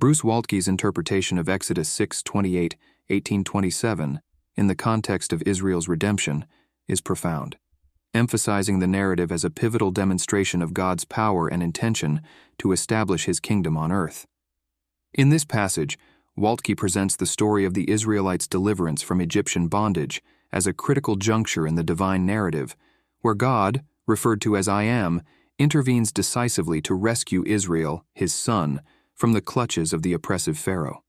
Bruce Waltke's interpretation of Exodus 6 28, 1827, in the context of Israel's redemption, is profound, emphasizing the narrative as a pivotal demonstration of God's power and intention to establish his kingdom on earth. In this passage, Waltke presents the story of the Israelites' deliverance from Egyptian bondage as a critical juncture in the divine narrative, where God, referred to as I Am, intervenes decisively to rescue Israel, his son, from the clutches of the oppressive Pharaoh.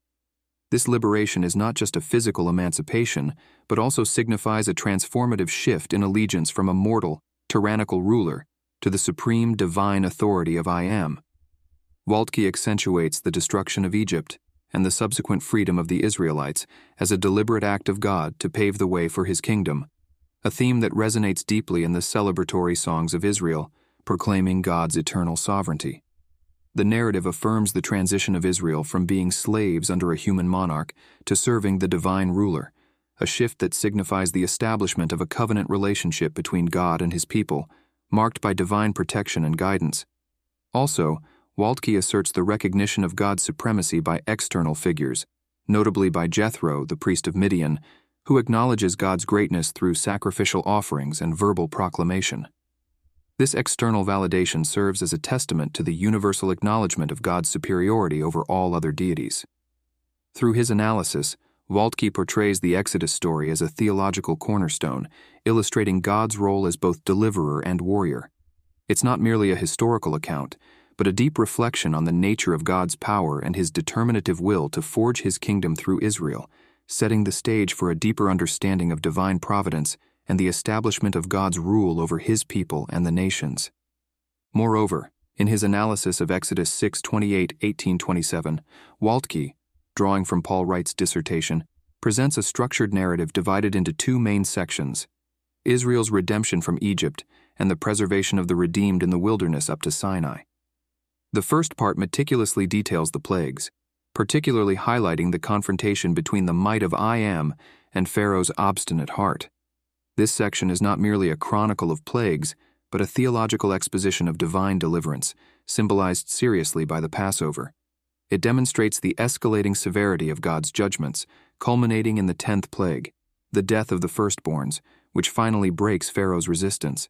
This liberation is not just a physical emancipation, but also signifies a transformative shift in allegiance from a mortal, tyrannical ruler to the supreme divine authority of I Am. Waltke accentuates the destruction of Egypt and the subsequent freedom of the Israelites as a deliberate act of God to pave the way for his kingdom, a theme that resonates deeply in the celebratory songs of Israel, proclaiming God's eternal sovereignty. The narrative affirms the transition of Israel from being slaves under a human monarch to serving the divine ruler, a shift that signifies the establishment of a covenant relationship between God and his people, marked by divine protection and guidance. Also, Waltke asserts the recognition of God's supremacy by external figures, notably by Jethro, the priest of Midian, who acknowledges God's greatness through sacrificial offerings and verbal proclamation. This external validation serves as a testament to the universal acknowledgement of God's superiority over all other deities. Through his analysis, Waltke portrays the Exodus story as a theological cornerstone, illustrating God's role as both deliverer and warrior. It's not merely a historical account, but a deep reflection on the nature of God's power and his determinative will to forge his kingdom through Israel, setting the stage for a deeper understanding of divine providence and the establishment of God's rule over his people and the nations. Moreover, in his analysis of Exodus 6 28 18 27, Waltke, drawing from Paul Wright's dissertation, presents a structured narrative divided into two main sections Israel's redemption from Egypt and the preservation of the redeemed in the wilderness up to Sinai. The first part meticulously details the plagues, particularly highlighting the confrontation between the might of I Am and Pharaoh's obstinate heart. This section is not merely a chronicle of plagues, but a theological exposition of divine deliverance, symbolized seriously by the Passover. It demonstrates the escalating severity of God's judgments, culminating in the tenth plague, the death of the firstborns, which finally breaks Pharaoh's resistance.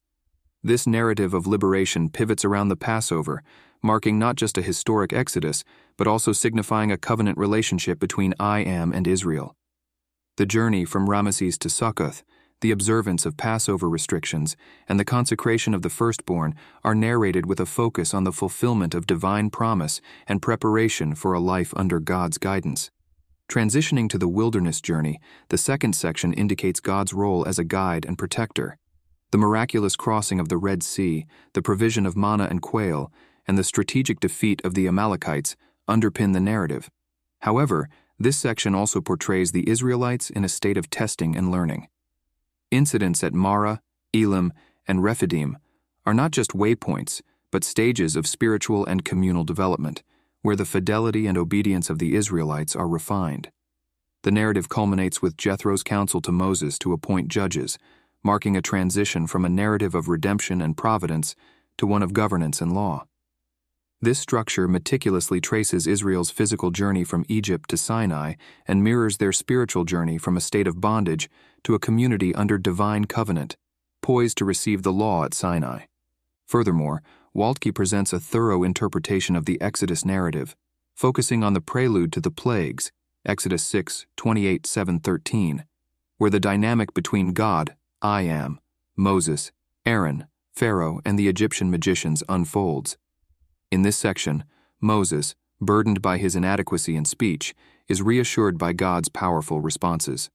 This narrative of liberation pivots around the Passover, marking not just a historic exodus, but also signifying a covenant relationship between I Am and Israel. The journey from Ramesses to Succoth the observance of Passover restrictions, and the consecration of the firstborn are narrated with a focus on the fulfillment of divine promise and preparation for a life under God's guidance. Transitioning to the wilderness journey, the second section indicates God's role as a guide and protector. The miraculous crossing of the Red Sea, the provision of manna and quail, and the strategic defeat of the Amalekites underpin the narrative. However, this section also portrays the Israelites in a state of testing and learning. Incidents at Marah, Elim, and Rephidim are not just waypoints, but stages of spiritual and communal development, where the fidelity and obedience of the Israelites are refined. The narrative culminates with Jethro's counsel to Moses to appoint judges, marking a transition from a narrative of redemption and providence to one of governance and law. This structure meticulously traces Israel's physical journey from Egypt to Sinai and mirrors their spiritual journey from a state of bondage to a community under divine covenant, poised to receive the law at Sinai. Furthermore, Waltke presents a thorough interpretation of the Exodus narrative, focusing on the prelude to the plagues, Exodus 6, 28, 7, 13, where the dynamic between God, I am, Moses, Aaron, Pharaoh, and the Egyptian magicians unfolds. In this section, Moses, burdened by his inadequacy in speech, is reassured by God's powerful responses.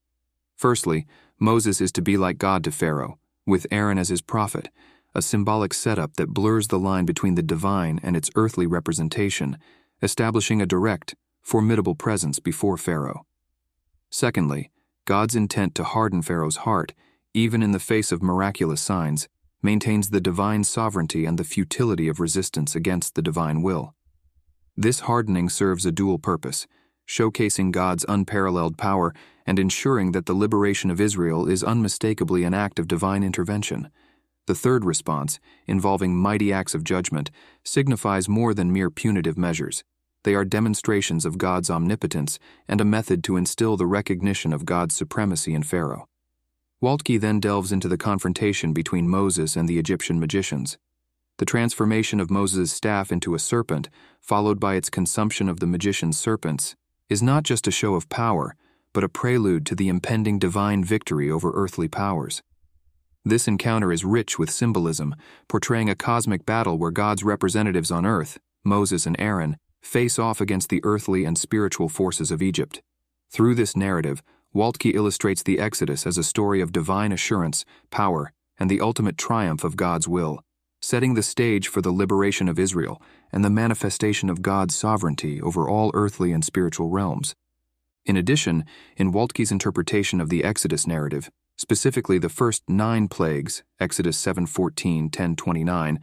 Firstly, Moses is to be like God to Pharaoh, with Aaron as his prophet, a symbolic setup that blurs the line between the divine and its earthly representation, establishing a direct, formidable presence before Pharaoh. Secondly, God's intent to harden Pharaoh's heart, even in the face of miraculous signs, maintains the divine sovereignty and the futility of resistance against the divine will. This hardening serves a dual purpose, showcasing God's unparalleled power and ensuring that the liberation of Israel is unmistakably an act of divine intervention. The third response, involving mighty acts of judgment, signifies more than mere punitive measures. they are demonstrations of God's omnipotence and a method to instill the recognition of God's supremacy in Pharaoh. Waltke then delves into the confrontation between Moses and the Egyptian magicians. The transformation of Moses' staff into a serpent, followed by its consumption of the magician's serpents, is not just a show of power, but a prelude to the impending divine victory over earthly powers. This encounter is rich with symbolism, portraying a cosmic battle where God's representatives on earth, Moses and Aaron, face off against the earthly and spiritual forces of Egypt. Through this narrative, Waltke illustrates the Exodus as a story of divine assurance, power, and the ultimate triumph of God's will, setting the stage for the liberation of Israel and the manifestation of God's sovereignty over all earthly and spiritual realms. In addition, in Waltke's interpretation of the Exodus narrative, specifically the first nine plagues, Exodus 7:14, 10:29,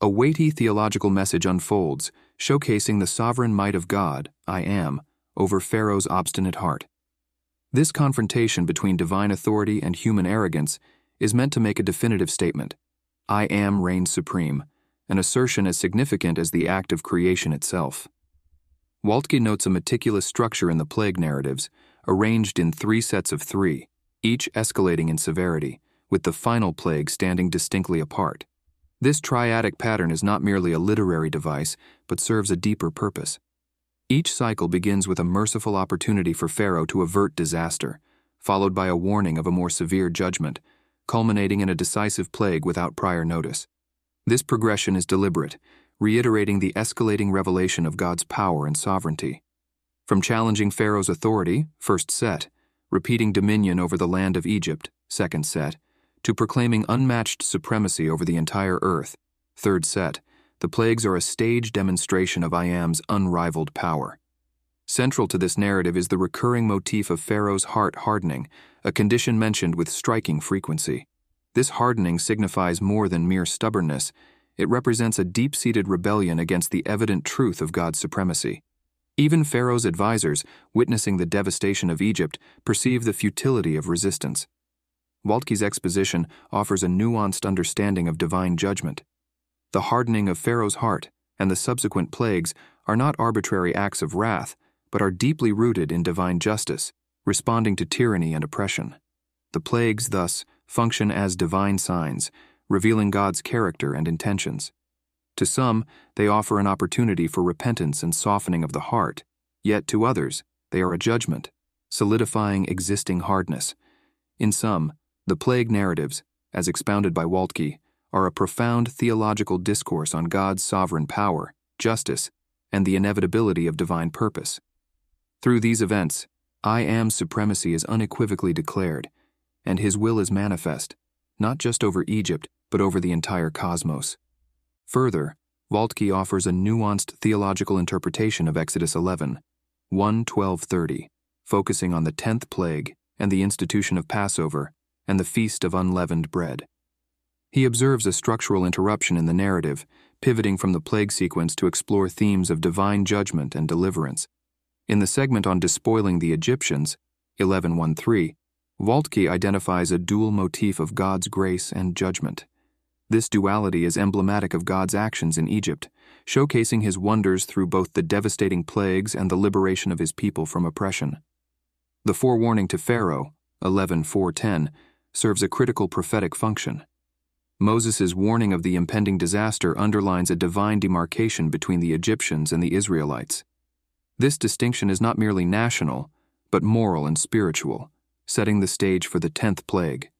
a weighty theological message unfolds, showcasing the sovereign might of God, I am, over Pharaoh's obstinate heart. This confrontation between divine authority and human arrogance is meant to make a definitive statement I am reigns supreme, an assertion as significant as the act of creation itself. Waltke notes a meticulous structure in the plague narratives, arranged in three sets of three, each escalating in severity, with the final plague standing distinctly apart. This triadic pattern is not merely a literary device, but serves a deeper purpose. Each cycle begins with a merciful opportunity for Pharaoh to avert disaster, followed by a warning of a more severe judgment, culminating in a decisive plague without prior notice. This progression is deliberate, reiterating the escalating revelation of God's power and sovereignty. From challenging Pharaoh's authority, first set, repeating dominion over the land of Egypt, second set, to proclaiming unmatched supremacy over the entire earth, third set, the plagues are a stage demonstration of I Am's unrivaled power. Central to this narrative is the recurring motif of Pharaoh's heart hardening, a condition mentioned with striking frequency. This hardening signifies more than mere stubbornness, it represents a deep seated rebellion against the evident truth of God's supremacy. Even Pharaoh's advisers, witnessing the devastation of Egypt, perceive the futility of resistance. Waltke's exposition offers a nuanced understanding of divine judgment. The hardening of Pharaoh's heart and the subsequent plagues are not arbitrary acts of wrath, but are deeply rooted in divine justice, responding to tyranny and oppression. The plagues, thus, function as divine signs, revealing God's character and intentions. To some, they offer an opportunity for repentance and softening of the heart, yet to others, they are a judgment, solidifying existing hardness. In some, the plague narratives, as expounded by Waltke, are a profound theological discourse on God's sovereign power, justice, and the inevitability of divine purpose. Through these events, I Am's supremacy is unequivocally declared, and his will is manifest, not just over Egypt, but over the entire cosmos. Further, Waltke offers a nuanced theological interpretation of Exodus 11, 1 12 30, focusing on the tenth plague and the institution of Passover and the Feast of Unleavened Bread. He observes a structural interruption in the narrative, pivoting from the plague sequence to explore themes of divine judgment and deliverance. In the segment on despoiling the Egyptians, 11.1.3, Waltke identifies a dual motif of God's grace and judgment. This duality is emblematic of God's actions in Egypt, showcasing his wonders through both the devastating plagues and the liberation of his people from oppression. The forewarning to Pharaoh, 11.4.10, serves a critical prophetic function. Moses' warning of the impending disaster underlines a divine demarcation between the Egyptians and the Israelites. This distinction is not merely national, but moral and spiritual, setting the stage for the tenth plague.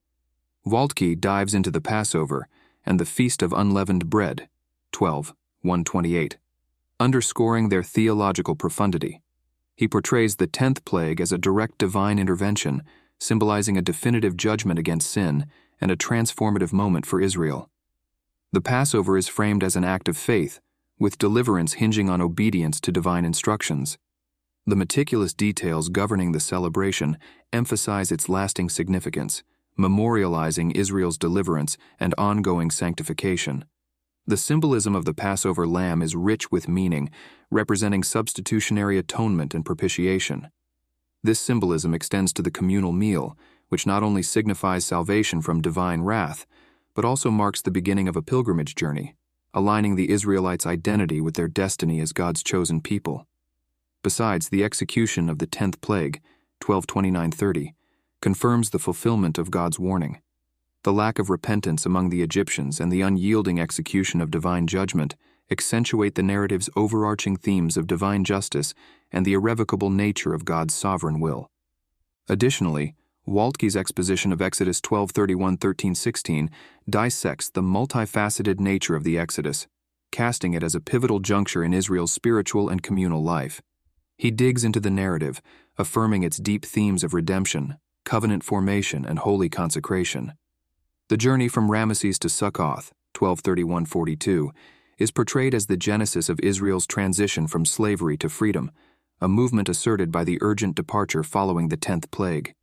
Waltke dives into the Passover and the Feast of Unleavened Bread, 12, 128, underscoring their theological profundity. He portrays the tenth plague as a direct divine intervention, symbolizing a definitive judgment against sin and a transformative moment for Israel. The Passover is framed as an act of faith, with deliverance hinging on obedience to divine instructions. The meticulous details governing the celebration emphasize its lasting significance, memorializing Israel's deliverance and ongoing sanctification. The symbolism of the Passover lamb is rich with meaning, representing substitutionary atonement and propitiation. This symbolism extends to the communal meal, which not only signifies salvation from divine wrath, but also marks the beginning of a pilgrimage journey, aligning the Israelites' identity with their destiny as God's chosen people. Besides, the execution of the tenth plague, 1229-30, confirms the fulfillment of God's warning. The lack of repentance among the Egyptians and the unyielding execution of divine judgment accentuate the narrative's overarching themes of divine justice and the irrevocable nature of God's sovereign will. Additionally, Waltke's exposition of Exodus 12:31, 13, 16 dissects the multifaceted nature of the Exodus, casting it as a pivotal juncture in Israel's spiritual and communal life. He digs into the narrative, affirming its deep themes of redemption, covenant formation, and holy consecration. The journey from Ramesses to Succoth, 1231-42, is portrayed as the genesis of Israel's transition from slavery to freedom, a movement asserted by the urgent departure following the tenth plague.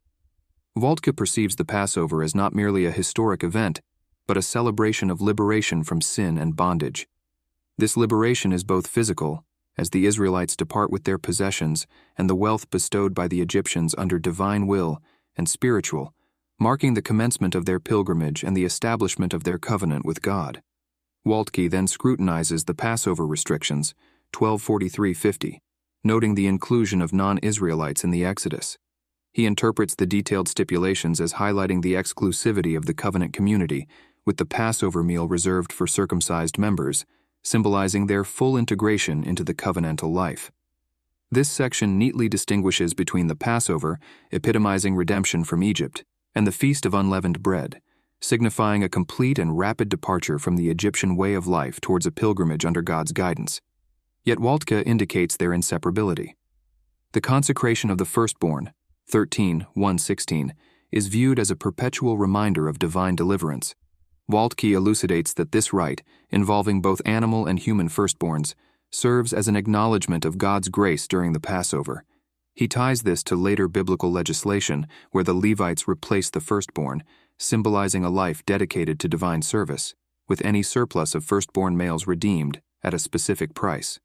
Waltke perceives the Passover as not merely a historic event, but a celebration of liberation from sin and bondage. This liberation is both physical, as the Israelites depart with their possessions and the wealth bestowed by the Egyptians under divine will, and spiritual, marking the commencement of their pilgrimage and the establishment of their covenant with God. Waltke then scrutinizes the Passover restrictions, 1243-50, noting the inclusion of non-Israelites in the Exodus. He interprets the detailed stipulations as highlighting the exclusivity of the covenant community, with the Passover meal reserved for circumcised members, symbolizing their full integration into the covenantal life. This section neatly distinguishes between the Passover, epitomizing redemption from Egypt, and the Feast of Unleavened Bread, signifying a complete and rapid departure from the Egyptian way of life towards a pilgrimage under God's guidance. Yet Waltke indicates their inseparability. The consecration of the firstborn, 13, 116, is viewed as a perpetual reminder of divine deliverance. Waltke elucidates that this rite, involving both animal and human firstborns, serves as an acknowledgement of God's grace during the Passover. He ties this to later biblical legislation where the Levites replaced the firstborn, symbolizing a life dedicated to divine service, with any surplus of firstborn males redeemed at a specific price.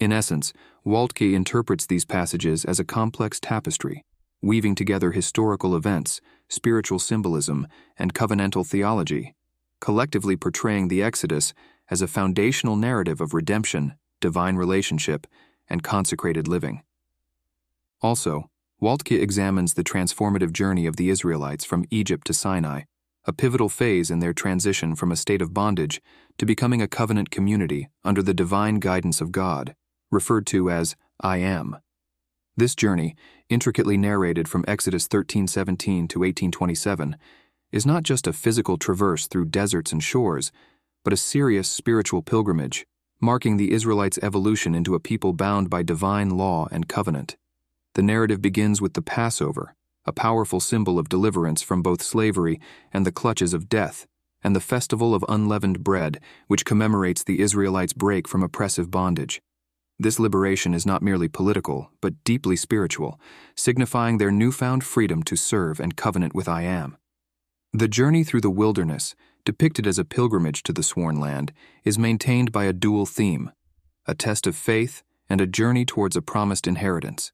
In essence, Waltke interprets these passages as a complex tapestry, weaving together historical events, spiritual symbolism, and covenantal theology, collectively portraying the Exodus as a foundational narrative of redemption, divine relationship, and consecrated living. Also, Waltke examines the transformative journey of the Israelites from Egypt to Sinai, a pivotal phase in their transition from a state of bondage to becoming a covenant community under the divine guidance of God referred to as I Am. This journey, intricately narrated from Exodus 13:17 to 18:27, is not just a physical traverse through deserts and shores, but a serious spiritual pilgrimage, marking the Israelites' evolution into a people bound by divine law and covenant. The narrative begins with the Passover, a powerful symbol of deliverance from both slavery and the clutches of death, and the festival of unleavened bread, which commemorates the Israelites' break from oppressive bondage. This liberation is not merely political, but deeply spiritual, signifying their newfound freedom to serve and covenant with I Am. The journey through the wilderness, depicted as a pilgrimage to the sworn land, is maintained by a dual theme a test of faith and a journey towards a promised inheritance.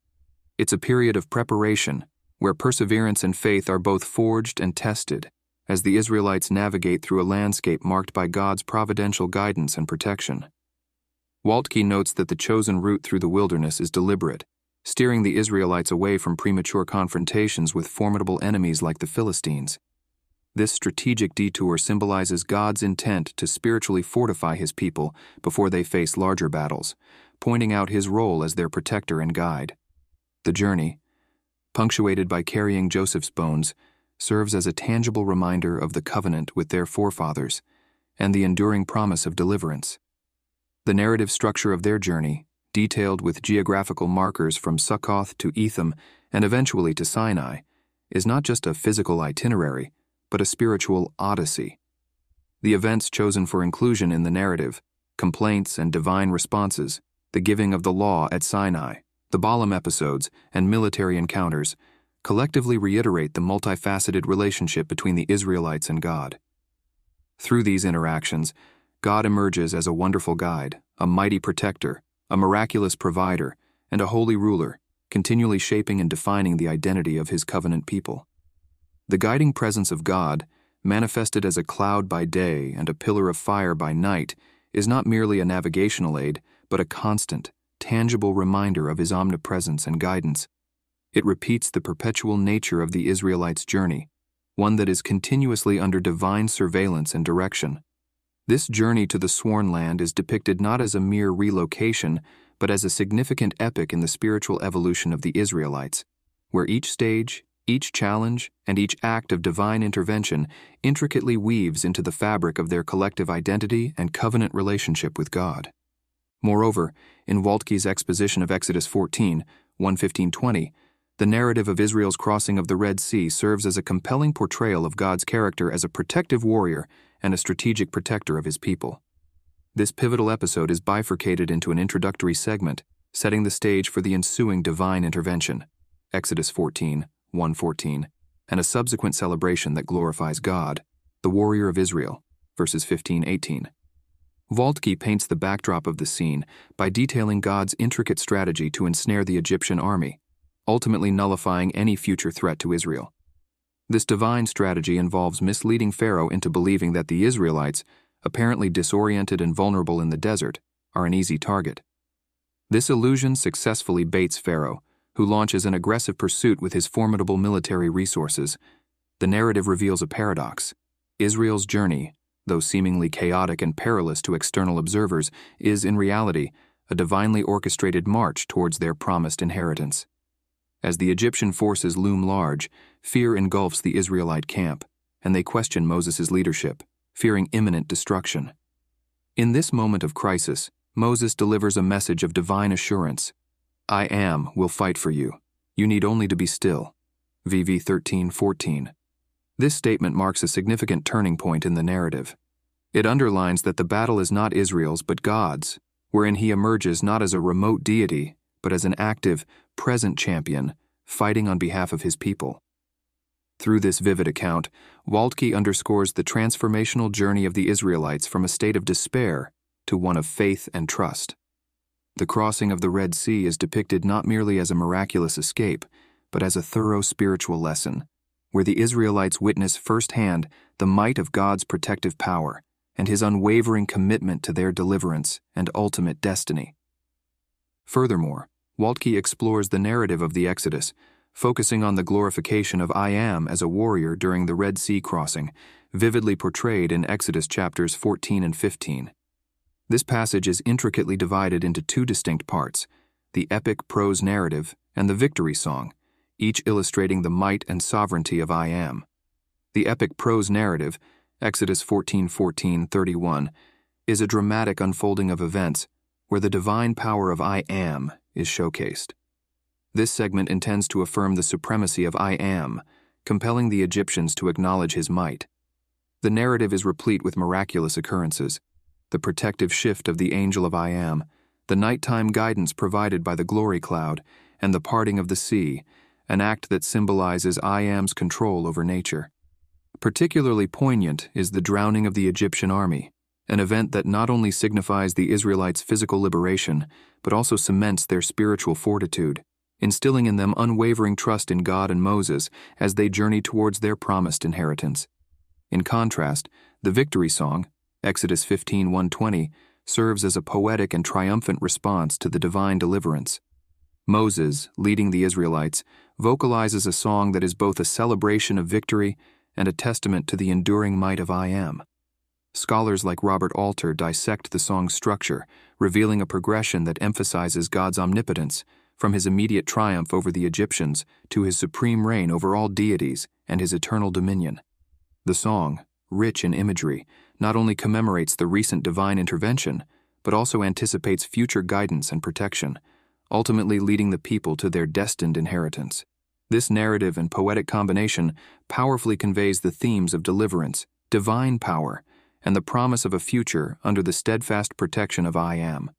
It's a period of preparation, where perseverance and faith are both forged and tested, as the Israelites navigate through a landscape marked by God's providential guidance and protection. Waltke notes that the chosen route through the wilderness is deliberate, steering the Israelites away from premature confrontations with formidable enemies like the Philistines. This strategic detour symbolizes God's intent to spiritually fortify his people before they face larger battles, pointing out his role as their protector and guide. The journey, punctuated by carrying Joseph's bones, serves as a tangible reminder of the covenant with their forefathers and the enduring promise of deliverance. The narrative structure of their journey, detailed with geographical markers from Succoth to Etham and eventually to Sinai, is not just a physical itinerary, but a spiritual odyssey. The events chosen for inclusion in the narrative, complaints and divine responses, the giving of the law at Sinai, the Balaam episodes, and military encounters, collectively reiterate the multifaceted relationship between the Israelites and God. Through these interactions, God emerges as a wonderful guide, a mighty protector, a miraculous provider, and a holy ruler, continually shaping and defining the identity of his covenant people. The guiding presence of God, manifested as a cloud by day and a pillar of fire by night, is not merely a navigational aid, but a constant, tangible reminder of his omnipresence and guidance. It repeats the perpetual nature of the Israelites' journey, one that is continuously under divine surveillance and direction. This journey to the sworn land is depicted not as a mere relocation, but as a significant epic in the spiritual evolution of the Israelites, where each stage, each challenge, and each act of divine intervention intricately weaves into the fabric of their collective identity and covenant relationship with God. Moreover, in Waltke's exposition of Exodus 14, 115-20, the narrative of Israel's crossing of the Red Sea serves as a compelling portrayal of God's character as a protective warrior and a strategic protector of his people. This pivotal episode is bifurcated into an introductory segment, setting the stage for the ensuing divine intervention. Exodus 14, 114, and a subsequent celebration that glorifies God, the warrior of Israel, verses 15 18. Waltke paints the backdrop of the scene by detailing God's intricate strategy to ensnare the Egyptian army, ultimately nullifying any future threat to Israel. This divine strategy involves misleading Pharaoh into believing that the Israelites, apparently disoriented and vulnerable in the desert, are an easy target. This illusion successfully baits Pharaoh, who launches an aggressive pursuit with his formidable military resources. The narrative reveals a paradox. Israel's journey, though seemingly chaotic and perilous to external observers, is in reality a divinely orchestrated march towards their promised inheritance. As the Egyptian forces loom large, fear engulfs the Israelite camp, and they question Moses' leadership, fearing imminent destruction. In this moment of crisis, Moses delivers a message of divine assurance I am will fight for you. You need only to be still. VV 13 14. This statement marks a significant turning point in the narrative. It underlines that the battle is not Israel's but God's, wherein he emerges not as a remote deity, but as an active, present champion, fighting on behalf of his people. Through this vivid account, Waltke underscores the transformational journey of the Israelites from a state of despair to one of faith and trust. The crossing of the Red Sea is depicted not merely as a miraculous escape, but as a thorough spiritual lesson, where the Israelites witness firsthand the might of God's protective power and his unwavering commitment to their deliverance and ultimate destiny. Furthermore, Waltke explores the narrative of the Exodus, focusing on the glorification of I Am as a warrior during the Red Sea crossing, vividly portrayed in Exodus chapters 14 and 15. This passage is intricately divided into two distinct parts the epic prose narrative and the victory song, each illustrating the might and sovereignty of I Am. The epic prose narrative, Exodus 14 14 31, is a dramatic unfolding of events where the divine power of I Am is showcased. This segment intends to affirm the supremacy of I Am, compelling the Egyptians to acknowledge his might. The narrative is replete with miraculous occurrences the protective shift of the angel of I Am, the nighttime guidance provided by the glory cloud, and the parting of the sea, an act that symbolizes I Am's control over nature. Particularly poignant is the drowning of the Egyptian army, an event that not only signifies the Israelites' physical liberation, but also cements their spiritual fortitude, instilling in them unwavering trust in God and Moses as they journey towards their promised inheritance. In contrast, the victory song, Exodus 15 120, serves as a poetic and triumphant response to the divine deliverance. Moses, leading the Israelites, vocalizes a song that is both a celebration of victory and a testament to the enduring might of I Am. Scholars like Robert Alter dissect the song's structure, revealing a progression that emphasizes God's omnipotence, from his immediate triumph over the Egyptians to his supreme reign over all deities and his eternal dominion. The song, rich in imagery, not only commemorates the recent divine intervention, but also anticipates future guidance and protection, ultimately leading the people to their destined inheritance. This narrative and poetic combination powerfully conveys the themes of deliverance, divine power, and the promise of a future under the steadfast protection of I Am.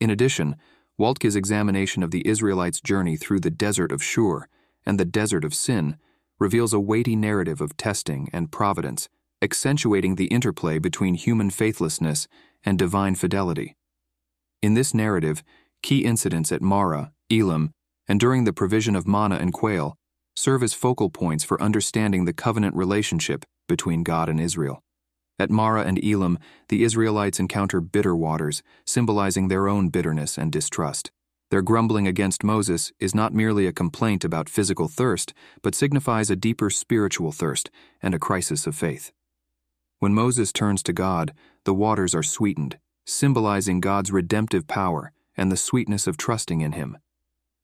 In addition, Waltke's examination of the Israelites' journey through the desert of Shur and the desert of Sin reveals a weighty narrative of testing and providence accentuating the interplay between human faithlessness and divine fidelity. In this narrative, key incidents at Marah, Elim, and during the provision of manna and quail serve as focal points for understanding the covenant relationship between God and Israel. At Marah and Elim, the Israelites encounter bitter waters, symbolizing their own bitterness and distrust. Their grumbling against Moses is not merely a complaint about physical thirst, but signifies a deeper spiritual thirst and a crisis of faith. When Moses turns to God, the waters are sweetened, symbolizing God's redemptive power and the sweetness of trusting in Him.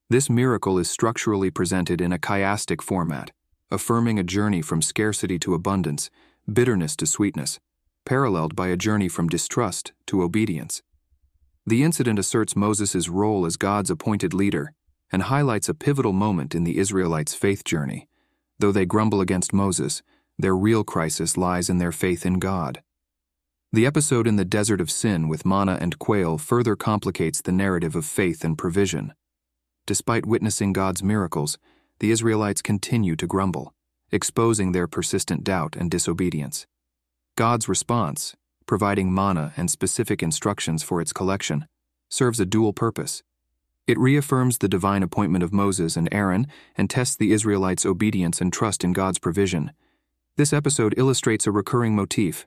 This miracle is structurally presented in a chiastic format, affirming a journey from scarcity to abundance, bitterness to sweetness, paralleled by a journey from distrust to obedience. The incident asserts Moses' role as God's appointed leader and highlights a pivotal moment in the Israelites' faith journey. Though they grumble against Moses, their real crisis lies in their faith in God. The episode in the Desert of Sin with manna and quail further complicates the narrative of faith and provision. Despite witnessing God's miracles, the Israelites continue to grumble, exposing their persistent doubt and disobedience. God's response, providing manna and specific instructions for its collection, serves a dual purpose. It reaffirms the divine appointment of Moses and Aaron and tests the Israelites' obedience and trust in God's provision. This episode illustrates a recurring motif.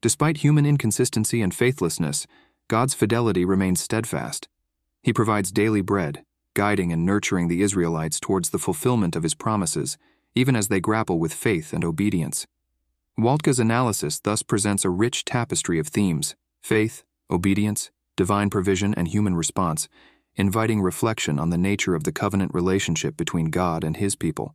Despite human inconsistency and faithlessness, God's fidelity remains steadfast. He provides daily bread, guiding and nurturing the Israelites towards the fulfillment of his promises, even as they grapple with faith and obedience. Waltke's analysis thus presents a rich tapestry of themes faith, obedience, divine provision, and human response, inviting reflection on the nature of the covenant relationship between God and his people.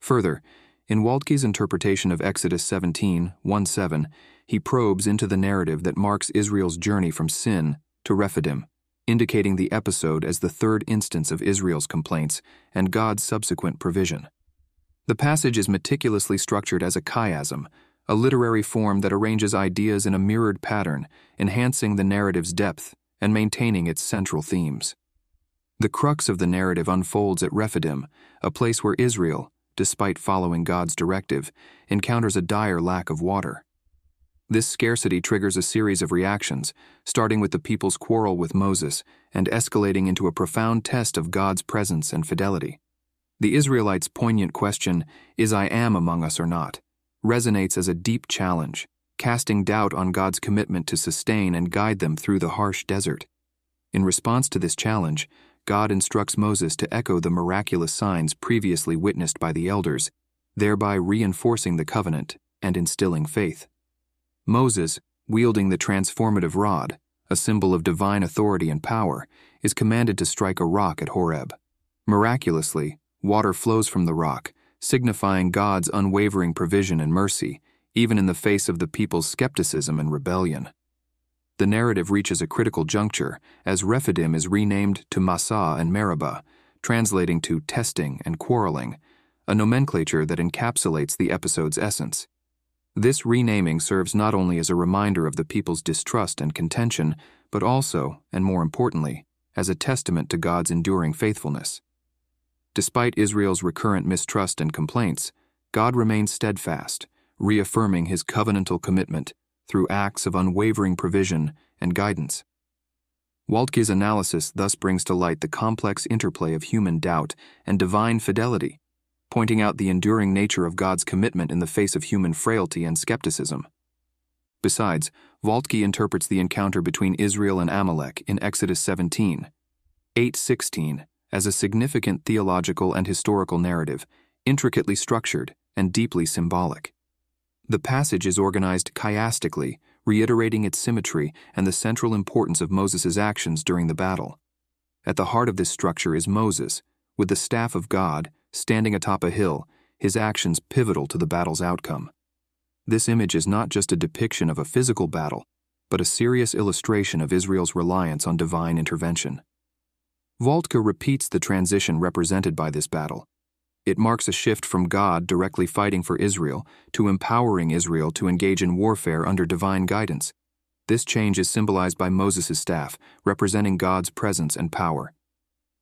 Further, in Waltke's interpretation of Exodus 17, 1 7, he probes into the narrative that marks Israel's journey from Sin to Rephidim, indicating the episode as the third instance of Israel's complaints and God's subsequent provision. The passage is meticulously structured as a chiasm, a literary form that arranges ideas in a mirrored pattern, enhancing the narrative's depth and maintaining its central themes. The crux of the narrative unfolds at Rephidim, a place where Israel, despite following God's directive, encounters a dire lack of water. This scarcity triggers a series of reactions, starting with the people's quarrel with Moses and escalating into a profound test of God's presence and fidelity. The Israelites' poignant question, Is I am among us or not, resonates as a deep challenge, casting doubt on God's commitment to sustain and guide them through the harsh desert. In response to this challenge, God instructs Moses to echo the miraculous signs previously witnessed by the elders, thereby reinforcing the covenant and instilling faith. Moses, wielding the transformative rod, a symbol of divine authority and power, is commanded to strike a rock at Horeb. Miraculously, Water flows from the rock, signifying God's unwavering provision and mercy, even in the face of the people's skepticism and rebellion. The narrative reaches a critical juncture as Rephidim is renamed to Massah and Meribah, translating to testing and quarreling, a nomenclature that encapsulates the episode's essence. This renaming serves not only as a reminder of the people's distrust and contention, but also, and more importantly, as a testament to God's enduring faithfulness. Despite Israel's recurrent mistrust and complaints, God remains steadfast, reaffirming his covenantal commitment through acts of unwavering provision and guidance. Waltke's analysis thus brings to light the complex interplay of human doubt and divine fidelity, pointing out the enduring nature of God's commitment in the face of human frailty and skepticism. Besides, Waltke interprets the encounter between Israel and Amalek in Exodus 17, 8:16 as a significant theological and historical narrative, intricately structured and deeply symbolic. The passage is organized chiastically, reiterating its symmetry and the central importance of Moses' actions during the battle. At the heart of this structure is Moses, with the staff of God, standing atop a hill, his actions pivotal to the battle's outcome. This image is not just a depiction of a physical battle, but a serious illustration of Israel's reliance on divine intervention. Waltke repeats the transition represented by this battle. It marks a shift from God directly fighting for Israel to empowering Israel to engage in warfare under divine guidance. This change is symbolized by Moses' staff, representing God's presence and power.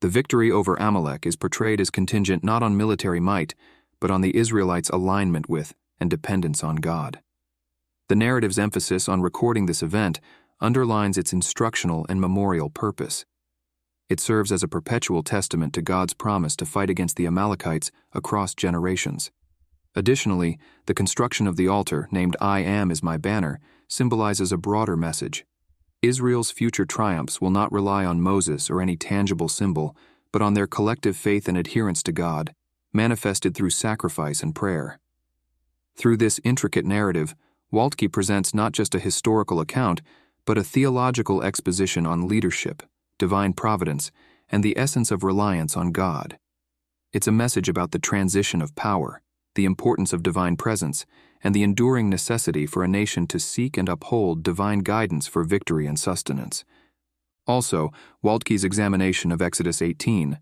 The victory over Amalek is portrayed as contingent not on military might, but on the Israelites' alignment with and dependence on God. The narrative's emphasis on recording this event underlines its instructional and memorial purpose. It serves as a perpetual testament to God's promise to fight against the Amalekites across generations. Additionally, the construction of the altar, named I Am is my banner, symbolizes a broader message. Israel's future triumphs will not rely on Moses or any tangible symbol, but on their collective faith and adherence to God, manifested through sacrifice and prayer. Through this intricate narrative, Waltke presents not just a historical account, but a theological exposition on leadership, divine providence, and the essence of reliance on God. It's a message about the transition of power, the importance of divine presence, and the enduring necessity for a nation to seek and uphold divine guidance for victory and sustenance. Also, Waltke's examination of Exodus 18,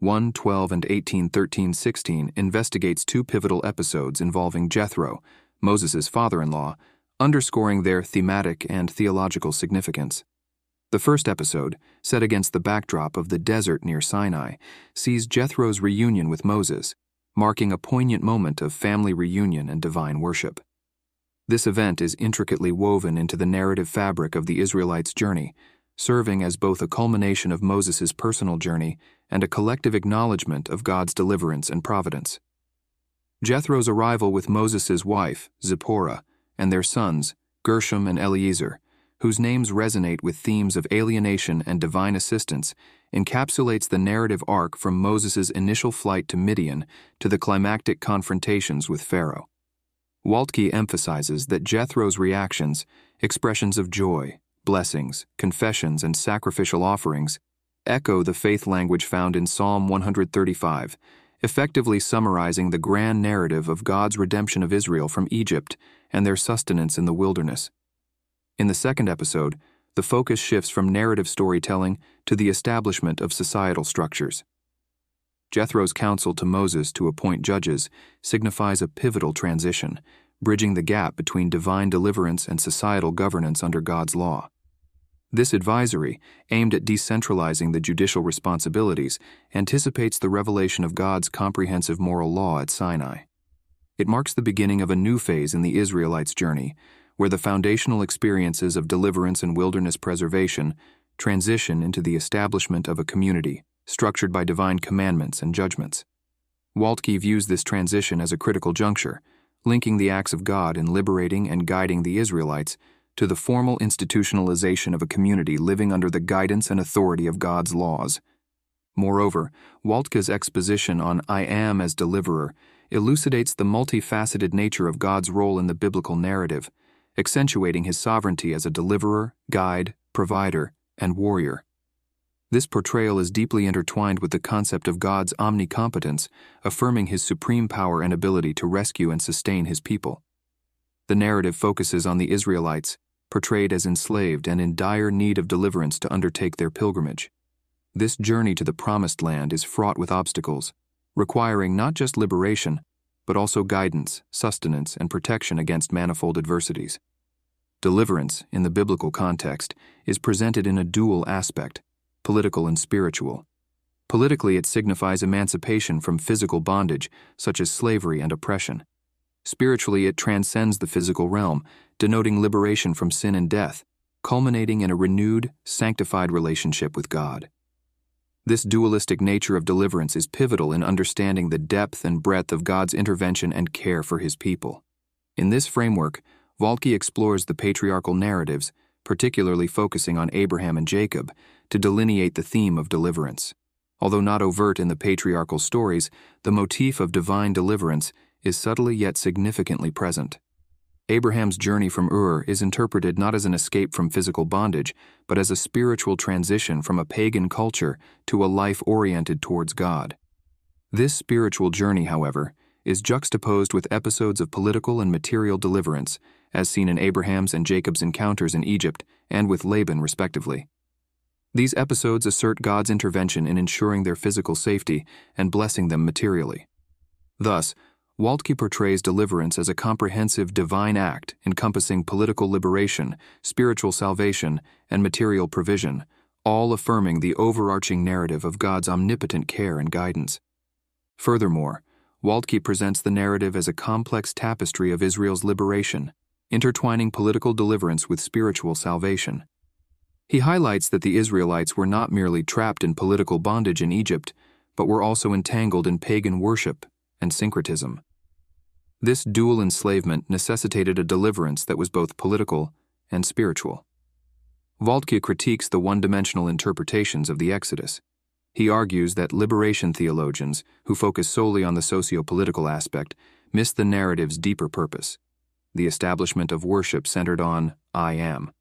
1, 12, and 18, 13, 16 investigates two pivotal episodes involving Jethro, Moses' father in law, underscoring their thematic and theological significance. The first episode, set against the backdrop of the desert near Sinai, sees Jethro's reunion with Moses, marking a poignant moment of family reunion and divine worship. This event is intricately woven into the narrative fabric of the Israelites' journey, serving as both a culmination of Moses' personal journey and a collective acknowledgement of God's deliverance and providence. Jethro's arrival with Moses' wife, Zipporah, and their sons, Gershom and Eliezer, whose names resonate with themes of alienation and divine assistance, encapsulates the narrative arc from Moses' initial flight to Midian to the climactic confrontations with Pharaoh. Waltke emphasizes that Jethro's reactions, expressions of joy, blessings, confessions, and sacrificial offerings, echo the faith language found in Psalm 135, effectively summarizing the grand narrative of God's redemption of Israel from Egypt and their sustenance in the wilderness. In the second episode, the focus shifts from narrative storytelling to the establishment of societal structures. Jethro's counsel to Moses to appoint judges signifies a pivotal transition, bridging the gap between divine deliverance and societal governance under God's law. This advisory, aimed at decentralizing the judicial responsibilities, anticipates the revelation of God's comprehensive moral law at Sinai. It marks the beginning of a new phase in the Israelites' journey, where the foundational experiences of deliverance and wilderness preservation transition into the establishment of a community structured by divine commandments and judgments. Waltke views this transition as a critical juncture, linking the acts of God in liberating and guiding the Israelites to the formal institutionalization of a community living under the guidance and authority of God's laws. Moreover, Waltke's exposition on I am as deliverer elucidates the multifaceted nature of God's role in the biblical narrative accentuating his sovereignty as a deliverer, guide, provider, and warrior. This portrayal is deeply intertwined with the concept of God's omnicompetence, affirming his supreme power and ability to rescue and sustain his people. The narrative focuses on the Israelites, portrayed as enslaved and in dire need of deliverance to undertake their pilgrimage. This journey to the Promised Land is fraught with obstacles, requiring not just liberation, but also guidance, sustenance, and protection against manifold adversities. Deliverance, in the biblical context, is presented in a dual aspect political and spiritual. Politically, it signifies emancipation from physical bondage, such as slavery and oppression. Spiritually, it transcends the physical realm, denoting liberation from sin and death, culminating in a renewed, sanctified relationship with God. This dualistic nature of deliverance is pivotal in understanding the depth and breadth of God's intervention and care for his people. In this framework, Waltke explores the patriarchal narratives, particularly focusing on Abraham and Jacob, to delineate the theme of deliverance. Although not overt in the patriarchal stories, the motif of divine deliverance is subtly yet significantly present. Abraham's journey from Ur is interpreted not as an escape from physical bondage, but as a spiritual transition from a pagan culture to a life oriented towards God. This spiritual journey, however, is juxtaposed with episodes of political and material deliverance, as seen in Abraham's and Jacob's encounters in Egypt and with Laban, respectively. These episodes assert God's intervention in ensuring their physical safety and blessing them materially. Thus, Waltke portrays deliverance as a comprehensive divine act encompassing political liberation, spiritual salvation, and material provision, all affirming the overarching narrative of God's omnipotent care and guidance. Furthermore, Waltke presents the narrative as a complex tapestry of Israel's liberation, intertwining political deliverance with spiritual salvation. He highlights that the Israelites were not merely trapped in political bondage in Egypt, but were also entangled in pagan worship and syncretism. This dual enslavement necessitated a deliverance that was both political and spiritual. Waltke critiques the one dimensional interpretations of the Exodus. He argues that liberation theologians, who focus solely on the socio political aspect, miss the narrative's deeper purpose the establishment of worship centered on I am.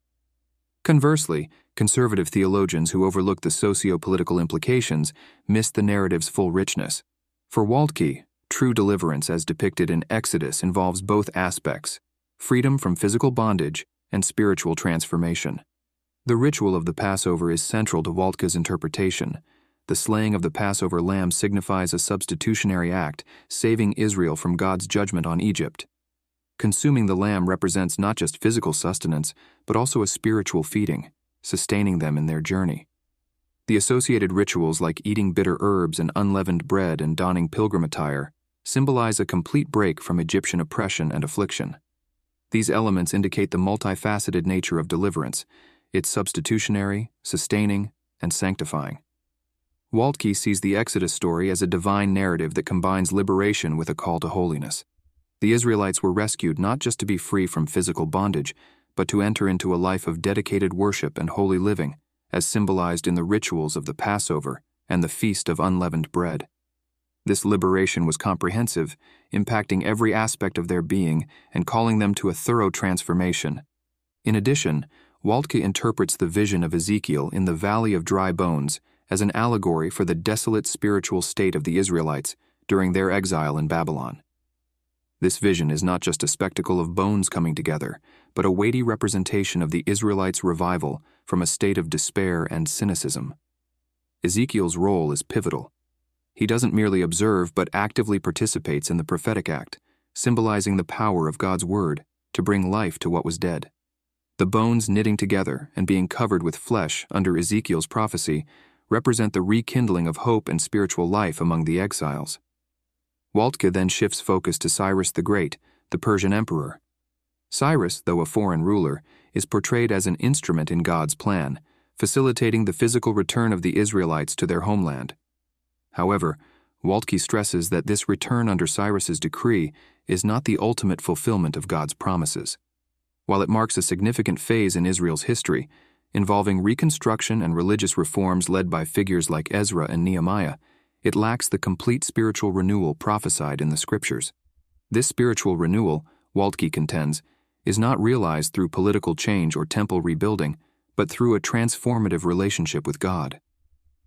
Conversely, conservative theologians who overlook the socio political implications miss the narrative's full richness. For Waltke, true deliverance as depicted in Exodus involves both aspects freedom from physical bondage and spiritual transformation. The ritual of the Passover is central to Waltke's interpretation. The slaying of the Passover lamb signifies a substitutionary act, saving Israel from God's judgment on Egypt. Consuming the lamb represents not just physical sustenance, but also a spiritual feeding, sustaining them in their journey. The associated rituals like eating bitter herbs and unleavened bread and donning pilgrim attire symbolize a complete break from Egyptian oppression and affliction. These elements indicate the multifaceted nature of deliverance, it's substitutionary, sustaining, and sanctifying. Waltke sees the Exodus story as a divine narrative that combines liberation with a call to holiness. The Israelites were rescued not just to be free from physical bondage, but to enter into a life of dedicated worship and holy living, as symbolized in the rituals of the Passover and the Feast of Unleavened Bread. This liberation was comprehensive, impacting every aspect of their being and calling them to a thorough transformation. In addition, Waltke interprets the vision of Ezekiel in the Valley of Dry Bones as an allegory for the desolate spiritual state of the Israelites during their exile in Babylon. This vision is not just a spectacle of bones coming together, but a weighty representation of the Israelites' revival from a state of despair and cynicism. Ezekiel's role is pivotal. He doesn't merely observe but actively participates in the prophetic act, symbolizing the power of God's word to bring life to what was dead. The bones knitting together and being covered with flesh under Ezekiel's prophecy represent the rekindling of hope and spiritual life among the exiles. Waltke then shifts focus to Cyrus the Great, the Persian emperor. Cyrus, though a foreign ruler, is portrayed as an instrument in God's plan, facilitating the physical return of the Israelites to their homeland. However, Waltke stresses that this return under Cyrus's decree is not the ultimate fulfillment of God's promises. While it marks a significant phase in Israel's history, involving reconstruction and religious reforms led by figures like Ezra and Nehemiah, it lacks the complete spiritual renewal prophesied in the Scriptures. This spiritual renewal, Waltke contends, is not realized through political change or temple rebuilding, but through a transformative relationship with God.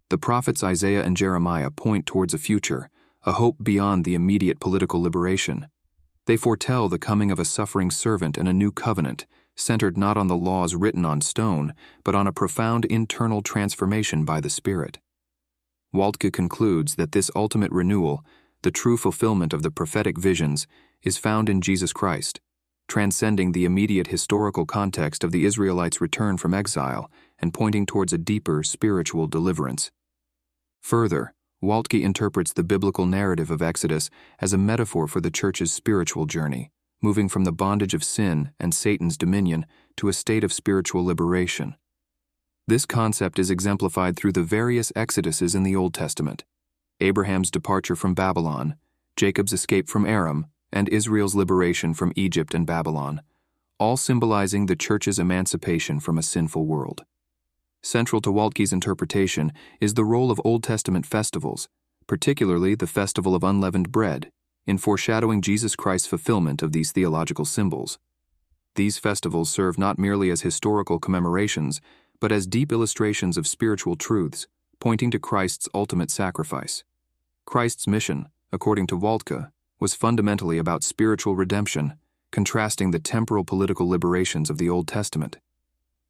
The prophets Isaiah and Jeremiah point towards a future, a hope beyond the immediate political liberation. They foretell the coming of a suffering servant and a new covenant, centered not on the laws written on stone, but on a profound internal transformation by the Spirit. Waltke concludes that this ultimate renewal, the true fulfillment of the prophetic visions, is found in Jesus Christ, transcending the immediate historical context of the Israelites' return from exile and pointing towards a deeper spiritual deliverance. Further, Waltke interprets the biblical narrative of Exodus as a metaphor for the church's spiritual journey, moving from the bondage of sin and Satan's dominion to a state of spiritual liberation. This concept is exemplified through the various exoduses in the Old Testament Abraham's departure from Babylon, Jacob's escape from Aram, and Israel's liberation from Egypt and Babylon, all symbolizing the church's emancipation from a sinful world. Central to Waltke's interpretation is the role of Old Testament festivals, particularly the Festival of Unleavened Bread, in foreshadowing Jesus Christ's fulfillment of these theological symbols. These festivals serve not merely as historical commemorations, but as deep illustrations of spiritual truths, pointing to Christ's ultimate sacrifice. Christ's mission, according to Waltke, was fundamentally about spiritual redemption, contrasting the temporal political liberations of the Old Testament.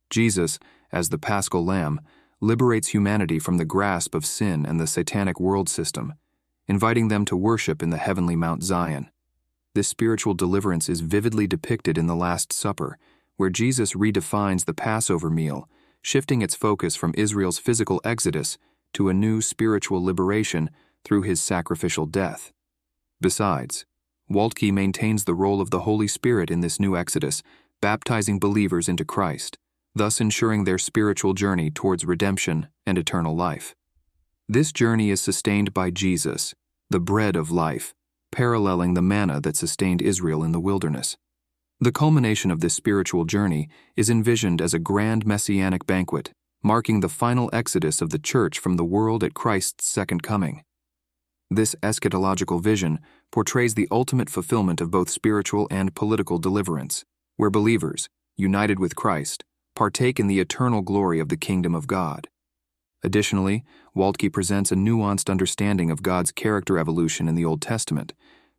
Jesus, as the paschal lamb, liberates humanity from the grasp of sin and the satanic world system, inviting them to worship in the heavenly Mount Zion. This spiritual deliverance is vividly depicted in the Last Supper, where Jesus redefines the Passover meal, shifting its focus from Israel's physical exodus to a new spiritual liberation through his sacrificial death. Besides, Waltke maintains the role of the Holy Spirit in this new exodus, baptizing believers into Christ thus ensuring their spiritual journey towards redemption and eternal life. This journey is sustained by Jesus, the bread of life, paralleling the manna that sustained Israel in the wilderness. The culmination of this spiritual journey is envisioned as a grand messianic banquet, marking the final exodus of the church from the world at Christ's second coming. This eschatological vision portrays the ultimate fulfillment of both spiritual and political deliverance, where believers, united with Christ, partake in the eternal glory of the kingdom of God. Additionally, Waltke presents a nuanced understanding of God's character evolution in the Old Testament,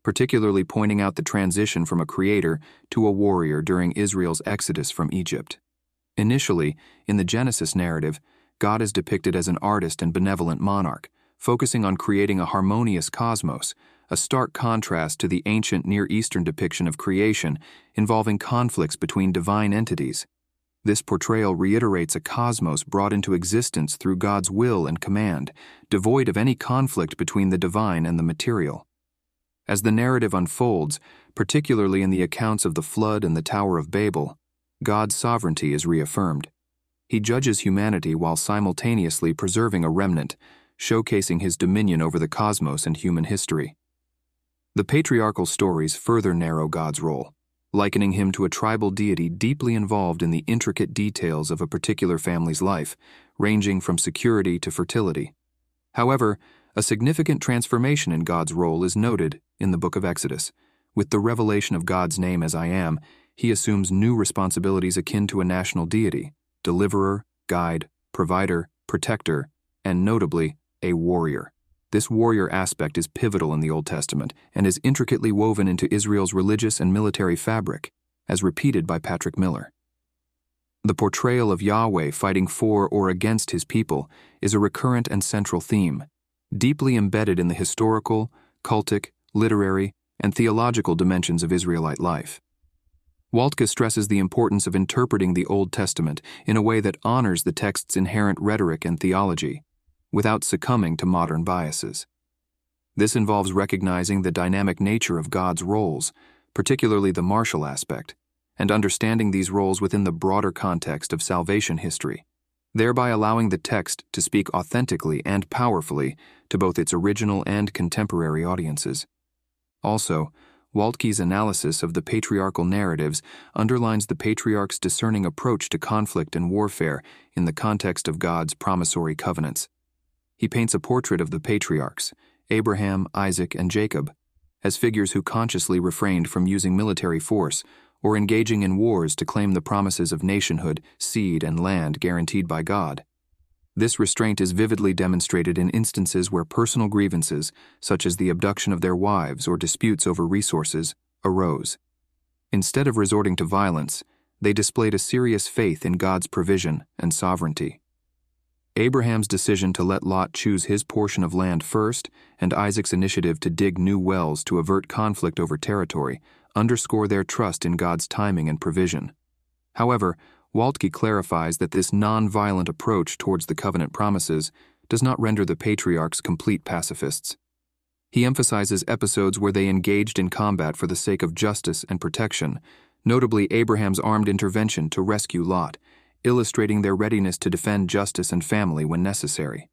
particularly pointing out the transition from a creator to a warrior during Israel's exodus from Egypt. Initially, in the Genesis narrative, God is depicted as an artist and benevolent monarch, focusing on creating a harmonious cosmos, a stark contrast to the ancient Near Eastern depiction of creation involving conflicts between divine entities. This portrayal reiterates a cosmos brought into existence through God's will and command, devoid of any conflict between the divine and the material. As the narrative unfolds, particularly in the accounts of the flood and the Tower of Babel, God's sovereignty is reaffirmed. He judges humanity while simultaneously preserving a remnant, showcasing his dominion over the cosmos and human history. The patriarchal stories further narrow God's role, likening him to a tribal deity deeply involved in the intricate details of a particular family's life, ranging from security to fertility. However, a significant transformation in God's role is noted in the book of Exodus. With the revelation of God's name as I am, he assumes new responsibilities akin to a national deity deliverer, guide, provider, protector, and notably, a warrior. This warrior aspect is pivotal in the Old Testament and is intricately woven into Israel's religious and military fabric, as repeated by Patrick Miller. The portrayal of Yahweh fighting for or against his people is a recurrent and central theme, deeply embedded in the historical, cultic, literary, and theological dimensions of Israelite life. Waltke stresses the importance of interpreting the Old Testament in a way that honors the text's inherent rhetoric and theology, without succumbing to modern biases. This involves recognizing the dynamic nature of God's roles, particularly the martial aspect, and understanding these roles within the broader context of salvation history, thereby allowing the text to speak authentically and powerfully to both its original and contemporary audiences. Also, Waltke's analysis of the patriarchal narratives underlines the patriarch's discerning approach to conflict and warfare in the context of God's promissory covenants he paints a portrait of the patriarchs, Abraham, Isaac, and Jacob, as figures who consciously refrained from using military force or engaging in wars to claim the promises of nationhood, seed, and land guaranteed by God. This restraint is vividly demonstrated in instances where personal grievances, such as the abduction of their wives or disputes over resources, arose. Instead of resorting to violence, they displayed a serious faith in God's provision and sovereignty. Abraham's decision to let Lot choose his portion of land first and Isaac's initiative to dig new wells to avert conflict over territory underscore their trust in God's timing and provision. However, Waltke clarifies that this non-violent approach towards the covenant promises does not render the patriarchs complete pacifists. He emphasizes episodes where they engaged in combat for the sake of justice and protection, notably Abraham's armed intervention to rescue Lot illustrating their readiness to defend justice and family when necessary.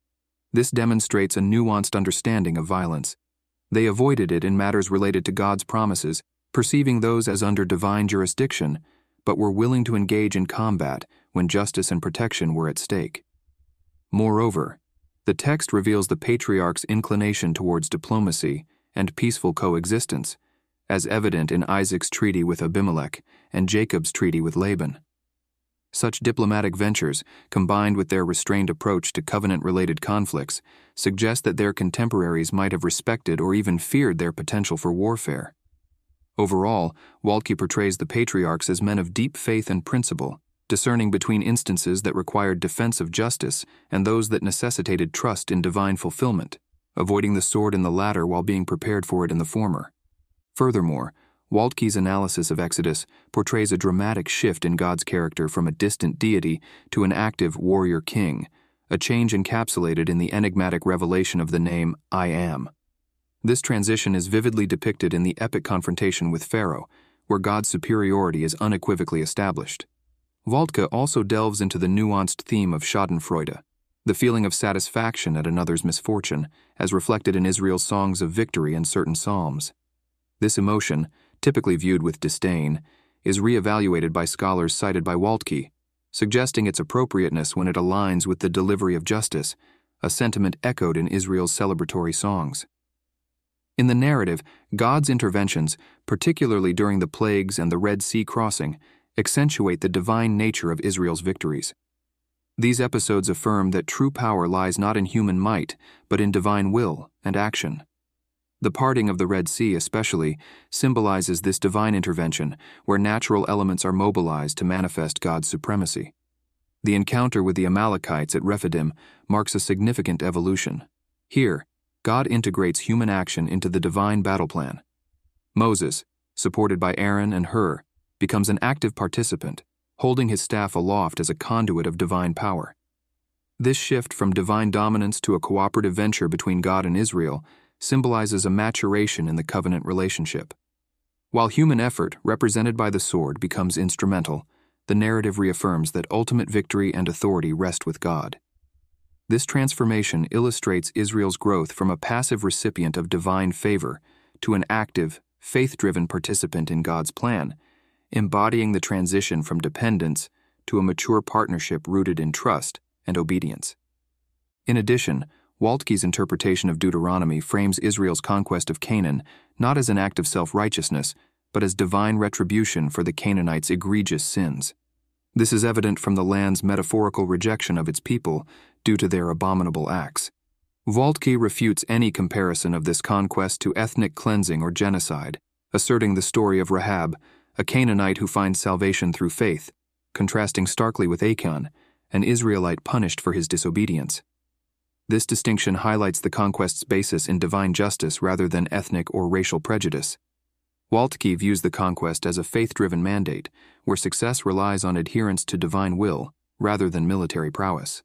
This demonstrates a nuanced understanding of violence. They avoided it in matters related to God's promises, perceiving those as under divine jurisdiction, but were willing to engage in combat when justice and protection were at stake. Moreover, the text reveals the patriarch's inclination towards diplomacy and peaceful coexistence, as evident in Isaac's treaty with Abimelech and Jacob's treaty with Laban. Such diplomatic ventures, combined with their restrained approach to covenant related conflicts, suggest that their contemporaries might have respected or even feared their potential for warfare. Overall, Waltke portrays the patriarchs as men of deep faith and principle, discerning between instances that required defense of justice and those that necessitated trust in divine fulfillment, avoiding the sword in the latter while being prepared for it in the former. Furthermore, Waltke's analysis of Exodus portrays a dramatic shift in God's character from a distant deity to an active warrior king, a change encapsulated in the enigmatic revelation of the name I Am. This transition is vividly depicted in the epic confrontation with Pharaoh, where God's superiority is unequivocally established. Waltke also delves into the nuanced theme of Schadenfreude, the feeling of satisfaction at another's misfortune, as reflected in Israel's songs of victory and certain psalms. This emotion, typically viewed with disdain, is re-evaluated by scholars cited by Waltke, suggesting its appropriateness when it aligns with the delivery of justice, a sentiment echoed in Israel's celebratory songs. In the narrative, God's interventions, particularly during the plagues and the Red Sea crossing, accentuate the divine nature of Israel's victories. These episodes affirm that true power lies not in human might, but in divine will and action. The parting of the Red Sea, especially, symbolizes this divine intervention where natural elements are mobilized to manifest God's supremacy. The encounter with the Amalekites at Rephidim marks a significant evolution. Here, God integrates human action into the divine battle plan. Moses, supported by Aaron and Hur, becomes an active participant, holding his staff aloft as a conduit of divine power. This shift from divine dominance to a cooperative venture between God and Israel symbolizes a maturation in the covenant relationship. While human effort, represented by the sword, becomes instrumental, the narrative reaffirms that ultimate victory and authority rest with God. This transformation illustrates Israel's growth from a passive recipient of divine favor to an active, faith driven participant in God's plan embodying the transition from dependence to a mature partnership rooted in trust and obedience. In addition, Waltke's interpretation of Deuteronomy frames Israel's conquest of Canaan not as an act of self righteousness, but as divine retribution for the Canaanites' egregious sins. This is evident from the land's metaphorical rejection of its people due to their abominable acts. Waltke refutes any comparison of this conquest to ethnic cleansing or genocide, asserting the story of Rahab a Canaanite who finds salvation through faith, contrasting starkly with Achan, an Israelite punished for his disobedience. This distinction highlights the conquest's basis in divine justice rather than ethnic or racial prejudice. Waltke views the conquest as a faith driven mandate, where success relies on adherence to divine will rather than military prowess.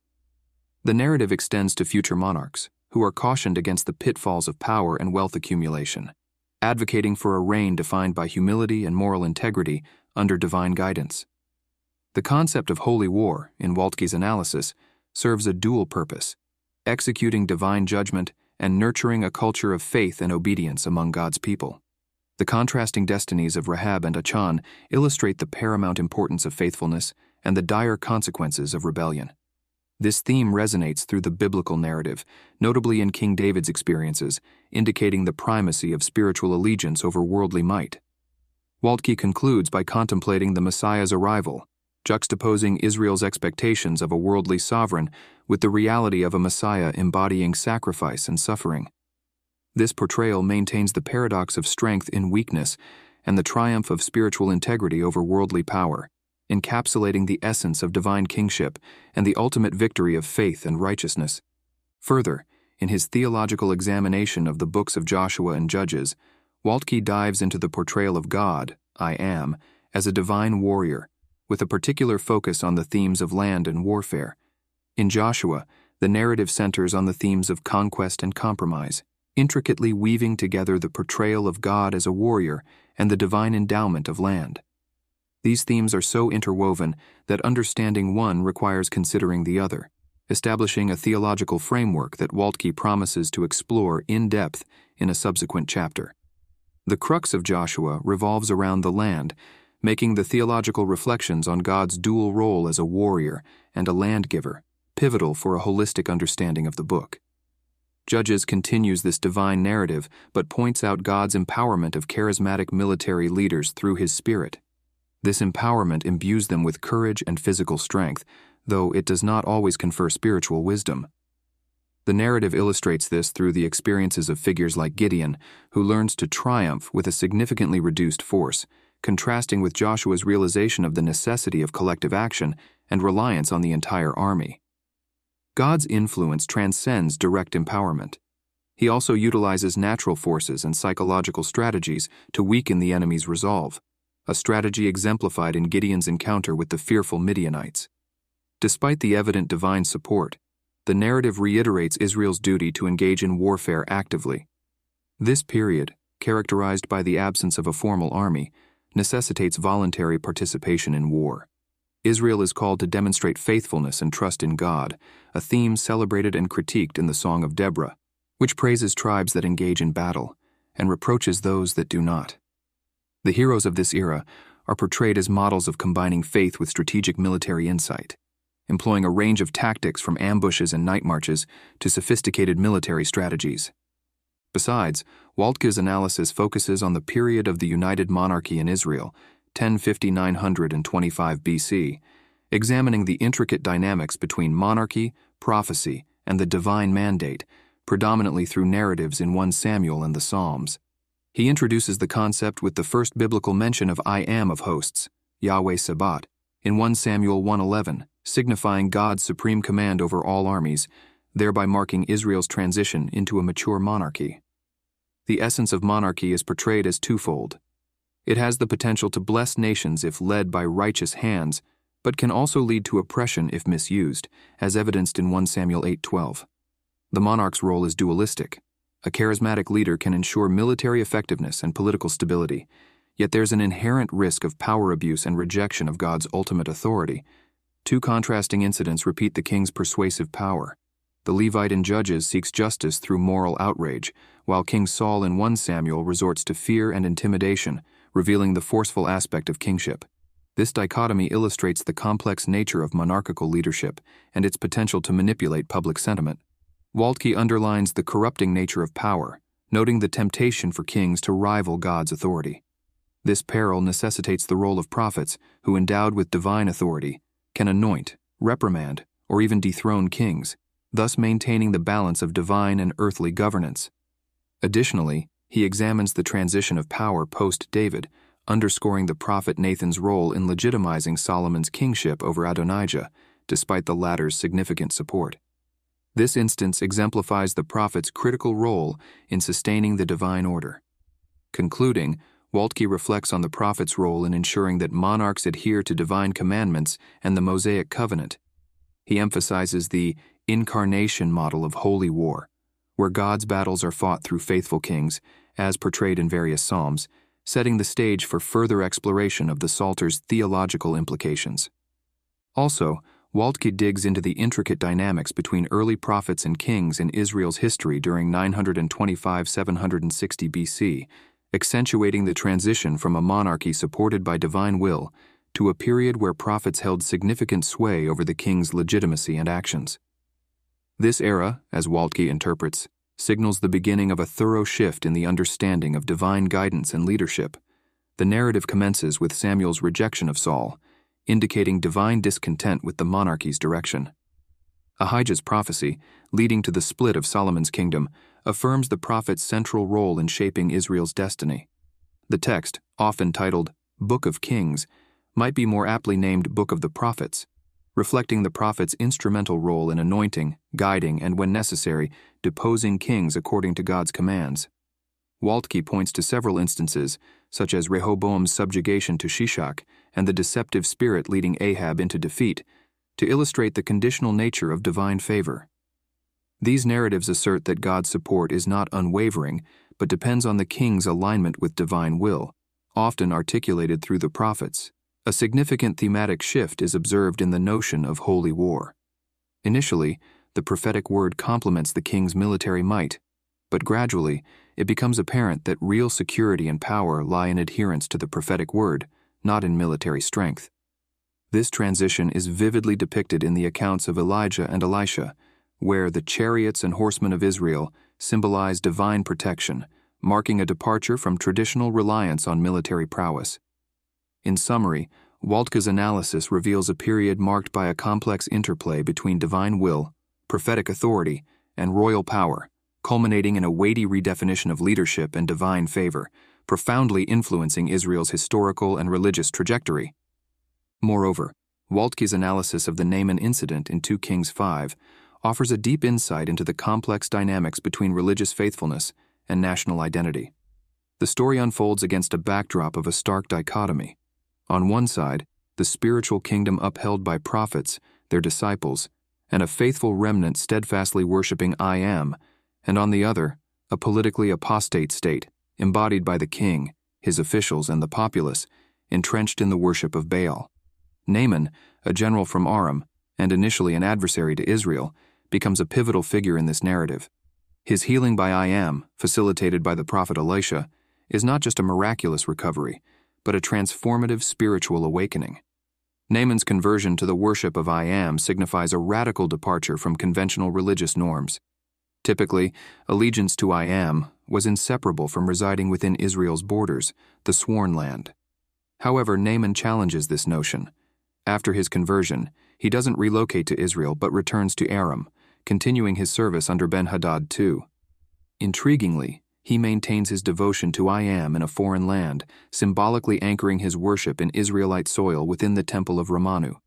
The narrative extends to future monarchs, who are cautioned against the pitfalls of power and wealth accumulation advocating for a reign defined by humility and moral integrity under divine guidance. The concept of holy war, in Waltke's analysis, serves a dual purpose executing divine judgment and nurturing a culture of faith and obedience among God's people. The contrasting destinies of Rahab and Achan illustrate the paramount importance of faithfulness and the dire consequences of rebellion. This theme resonates through the biblical narrative, notably in King David's experiences, indicating the primacy of spiritual allegiance over worldly might. Waltke concludes by contemplating the Messiah's arrival, juxtaposing Israel's expectations of a worldly sovereign with the reality of a Messiah embodying sacrifice and suffering. This portrayal maintains the paradox of strength in weakness and the triumph of spiritual integrity over worldly power encapsulating the essence of divine kingship and the ultimate victory of faith and righteousness. Further, in his theological examination of the books of Joshua and Judges, Waltke dives into the portrayal of God, I am, as a divine warrior, with a particular focus on the themes of land and warfare. In Joshua, the narrative centers on the themes of conquest and compromise, intricately weaving together the portrayal of God as a warrior and the divine endowment of land. These themes are so interwoven that understanding one requires considering the other, establishing a theological framework that Waltke promises to explore in depth in a subsequent chapter. The crux of Joshua revolves around the land, making the theological reflections on God's dual role as a warrior and a land giver pivotal for a holistic understanding of the book. Judges continues this divine narrative but points out God's empowerment of charismatic military leaders through his Spirit. This empowerment imbues them with courage and physical strength, though it does not always confer spiritual wisdom. The narrative illustrates this through the experiences of figures like Gideon, who learns to triumph with a significantly reduced force, contrasting with Joshua's realization of the necessity of collective action and reliance on the entire army. God's influence transcends direct empowerment. He also utilizes natural forces and psychological strategies to weaken the enemy's resolve a strategy exemplified in Gideon's encounter with the fearful Midianites. Despite the evident divine support, the narrative reiterates Israel's duty to engage in warfare actively. This period, characterized by the absence of a formal army, necessitates voluntary participation in war. Israel is called to demonstrate faithfulness and trust in God, a theme celebrated and critiqued in the Song of Deborah, which praises tribes that engage in battle and reproaches those that do not. The heroes of this era are portrayed as models of combining faith with strategic military insight, employing a range of tactics from ambushes and night marches to sophisticated military strategies. Besides, Waltke's analysis focuses on the period of the United Monarchy in Israel, 1050 925 BC, examining the intricate dynamics between monarchy, prophecy, and the divine mandate, predominantly through narratives in 1 Samuel and the Psalms. He introduces the concept with the first biblical mention of I am of hosts, Yahweh Sabaoth, in 1 Samuel 1:11, signifying God's supreme command over all armies, thereby marking Israel's transition into a mature monarchy. The essence of monarchy is portrayed as twofold. It has the potential to bless nations if led by righteous hands, but can also lead to oppression if misused, as evidenced in 1 Samuel 8:12. The monarch's role is dualistic. A charismatic leader can ensure military effectiveness and political stability, yet there's an inherent risk of power abuse and rejection of God's ultimate authority. Two contrasting incidents repeat the king's persuasive power. The Levite in Judges seeks justice through moral outrage, while King Saul in 1 Samuel resorts to fear and intimidation, revealing the forceful aspect of kingship. This dichotomy illustrates the complex nature of monarchical leadership and its potential to manipulate public sentiment. Waltke underlines the corrupting nature of power, noting the temptation for kings to rival God's authority. This peril necessitates the role of prophets, who, endowed with divine authority, can anoint, reprimand, or even dethrone kings, thus maintaining the balance of divine and earthly governance. Additionally, he examines the transition of power post David, underscoring the prophet Nathan's role in legitimizing Solomon's kingship over Adonijah, despite the latter's significant support. This instance exemplifies the prophet's critical role in sustaining the divine order. Concluding, Waltke reflects on the prophet's role in ensuring that monarchs adhere to divine commandments and the Mosaic covenant. He emphasizes the incarnation model of holy war, where God's battles are fought through faithful kings, as portrayed in various Psalms, setting the stage for further exploration of the Psalter's theological implications. Also, Waltke digs into the intricate dynamics between early prophets and kings in Israel's history during 925 760 BC, accentuating the transition from a monarchy supported by divine will to a period where prophets held significant sway over the king's legitimacy and actions. This era, as Waltke interprets, signals the beginning of a thorough shift in the understanding of divine guidance and leadership. The narrative commences with Samuel's rejection of Saul, indicating divine discontent with the monarchy's direction. Ahijah's prophecy, leading to the split of Solomon's kingdom, affirms the prophet's central role in shaping Israel's destiny. The text, often titled Book of Kings, might be more aptly named Book of the Prophets reflecting the prophet's instrumental role in anointing, guiding, and when necessary, deposing kings according to God's commands. Waltke points to several instances, such as Rehoboam's subjugation to Shishak and the deceptive spirit leading Ahab into defeat, to illustrate the conditional nature of divine favor. These narratives assert that God's support is not unwavering, but depends on the king's alignment with divine will, often articulated through the prophets. A significant thematic shift is observed in the notion of holy war. Initially, the prophetic word complements the king's military might, but gradually, it becomes apparent that real security and power lie in adherence to the prophetic word, not in military strength. This transition is vividly depicted in the accounts of Elijah and Elisha, where the chariots and horsemen of Israel symbolize divine protection, marking a departure from traditional reliance on military prowess. In summary, Waltke's analysis reveals a period marked by a complex interplay between divine will, prophetic authority, and royal power, culminating in a weighty redefinition of leadership and divine favor, profoundly influencing Israel's historical and religious trajectory. Moreover, Waltke's analysis of the Naaman incident in 2 Kings 5 offers a deep insight into the complex dynamics between religious faithfulness and national identity. The story unfolds against a backdrop of a stark dichotomy on one side, the spiritual kingdom upheld by prophets, their disciples, and a faithful remnant steadfastly worshiping I Am, and on the other, a politically apostate state, embodied by the king, his officials, and the populace, entrenched in the worship of Baal. Naaman, a general from Aram, and initially an adversary to Israel, becomes a pivotal figure in this narrative. His healing by I am, facilitated by the prophet Elisha, is not just a miraculous recovery, but a transformative spiritual awakening. Naaman's conversion to the worship of I am signifies a radical departure from conventional religious norms. Typically, allegiance to I am was inseparable from residing within Israel's borders, the sworn land. However, Naaman challenges this notion. After his conversion, he doesn't relocate to Israel but returns to Aram, continuing his service under Ben Hadad II. Intriguingly, he maintains his devotion to I Am in a foreign land, symbolically anchoring his worship in Israelite soil within the temple of Ramanu.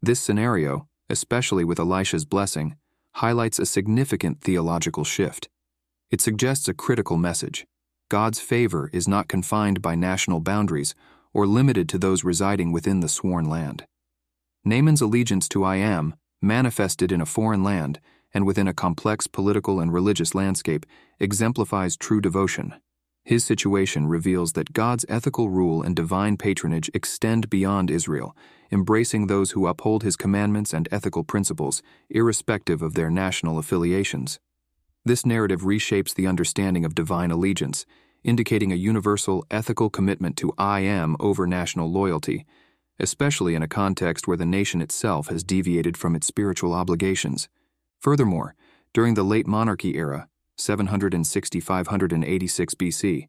This scenario, especially with Elisha's blessing, highlights a significant theological shift. It suggests a critical message. God's favor is not confined by national boundaries or limited to those residing within the sworn land. Naaman's allegiance to I Am, manifested in a foreign land and within a complex political and religious landscape, exemplifies true devotion. His situation reveals that God's ethical rule and divine patronage extend beyond Israel, embracing those who uphold his commandments and ethical principles, irrespective of their national affiliations. This narrative reshapes the understanding of divine allegiance, indicating a universal ethical commitment to I am over national loyalty, especially in a context where the nation itself has deviated from its spiritual obligations. Furthermore, during the late monarchy era, 760 586 BC,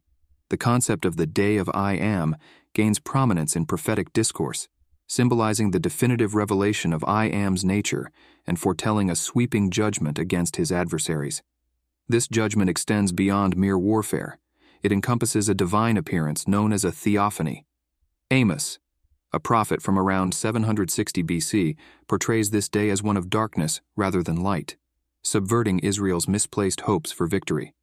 the concept of the Day of I Am gains prominence in prophetic discourse, symbolizing the definitive revelation of I Am's nature and foretelling a sweeping judgment against his adversaries. This judgment extends beyond mere warfare. It encompasses a divine appearance known as a theophany. Amos, a prophet from around 760 BC, portrays this day as one of darkness rather than light, subverting Israel's misplaced hopes for victory.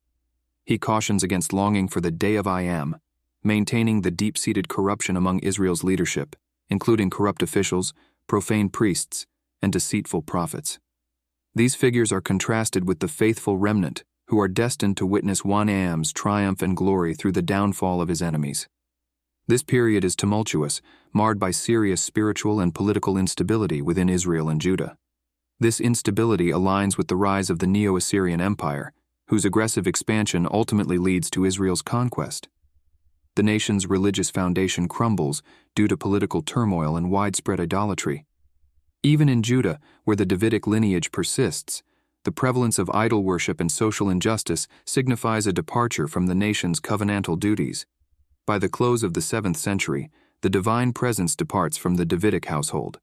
He cautions against longing for the day of I am, maintaining the deep seated corruption among Israel's leadership, including corrupt officials, profane priests, and deceitful prophets. These figures are contrasted with the faithful remnant who are destined to witness one Am's triumph and glory through the downfall of his enemies. This period is tumultuous, marred by serious spiritual and political instability within Israel and Judah. This instability aligns with the rise of the Neo Assyrian Empire, whose aggressive expansion ultimately leads to Israel's conquest. The nation's religious foundation crumbles due to political turmoil and widespread idolatry. Even in Judah, where the Davidic lineage persists, the prevalence of idol worship and social injustice signifies a departure from the nation's covenantal duties. By the close of the 7th century, the divine presence departs from the Davidic household.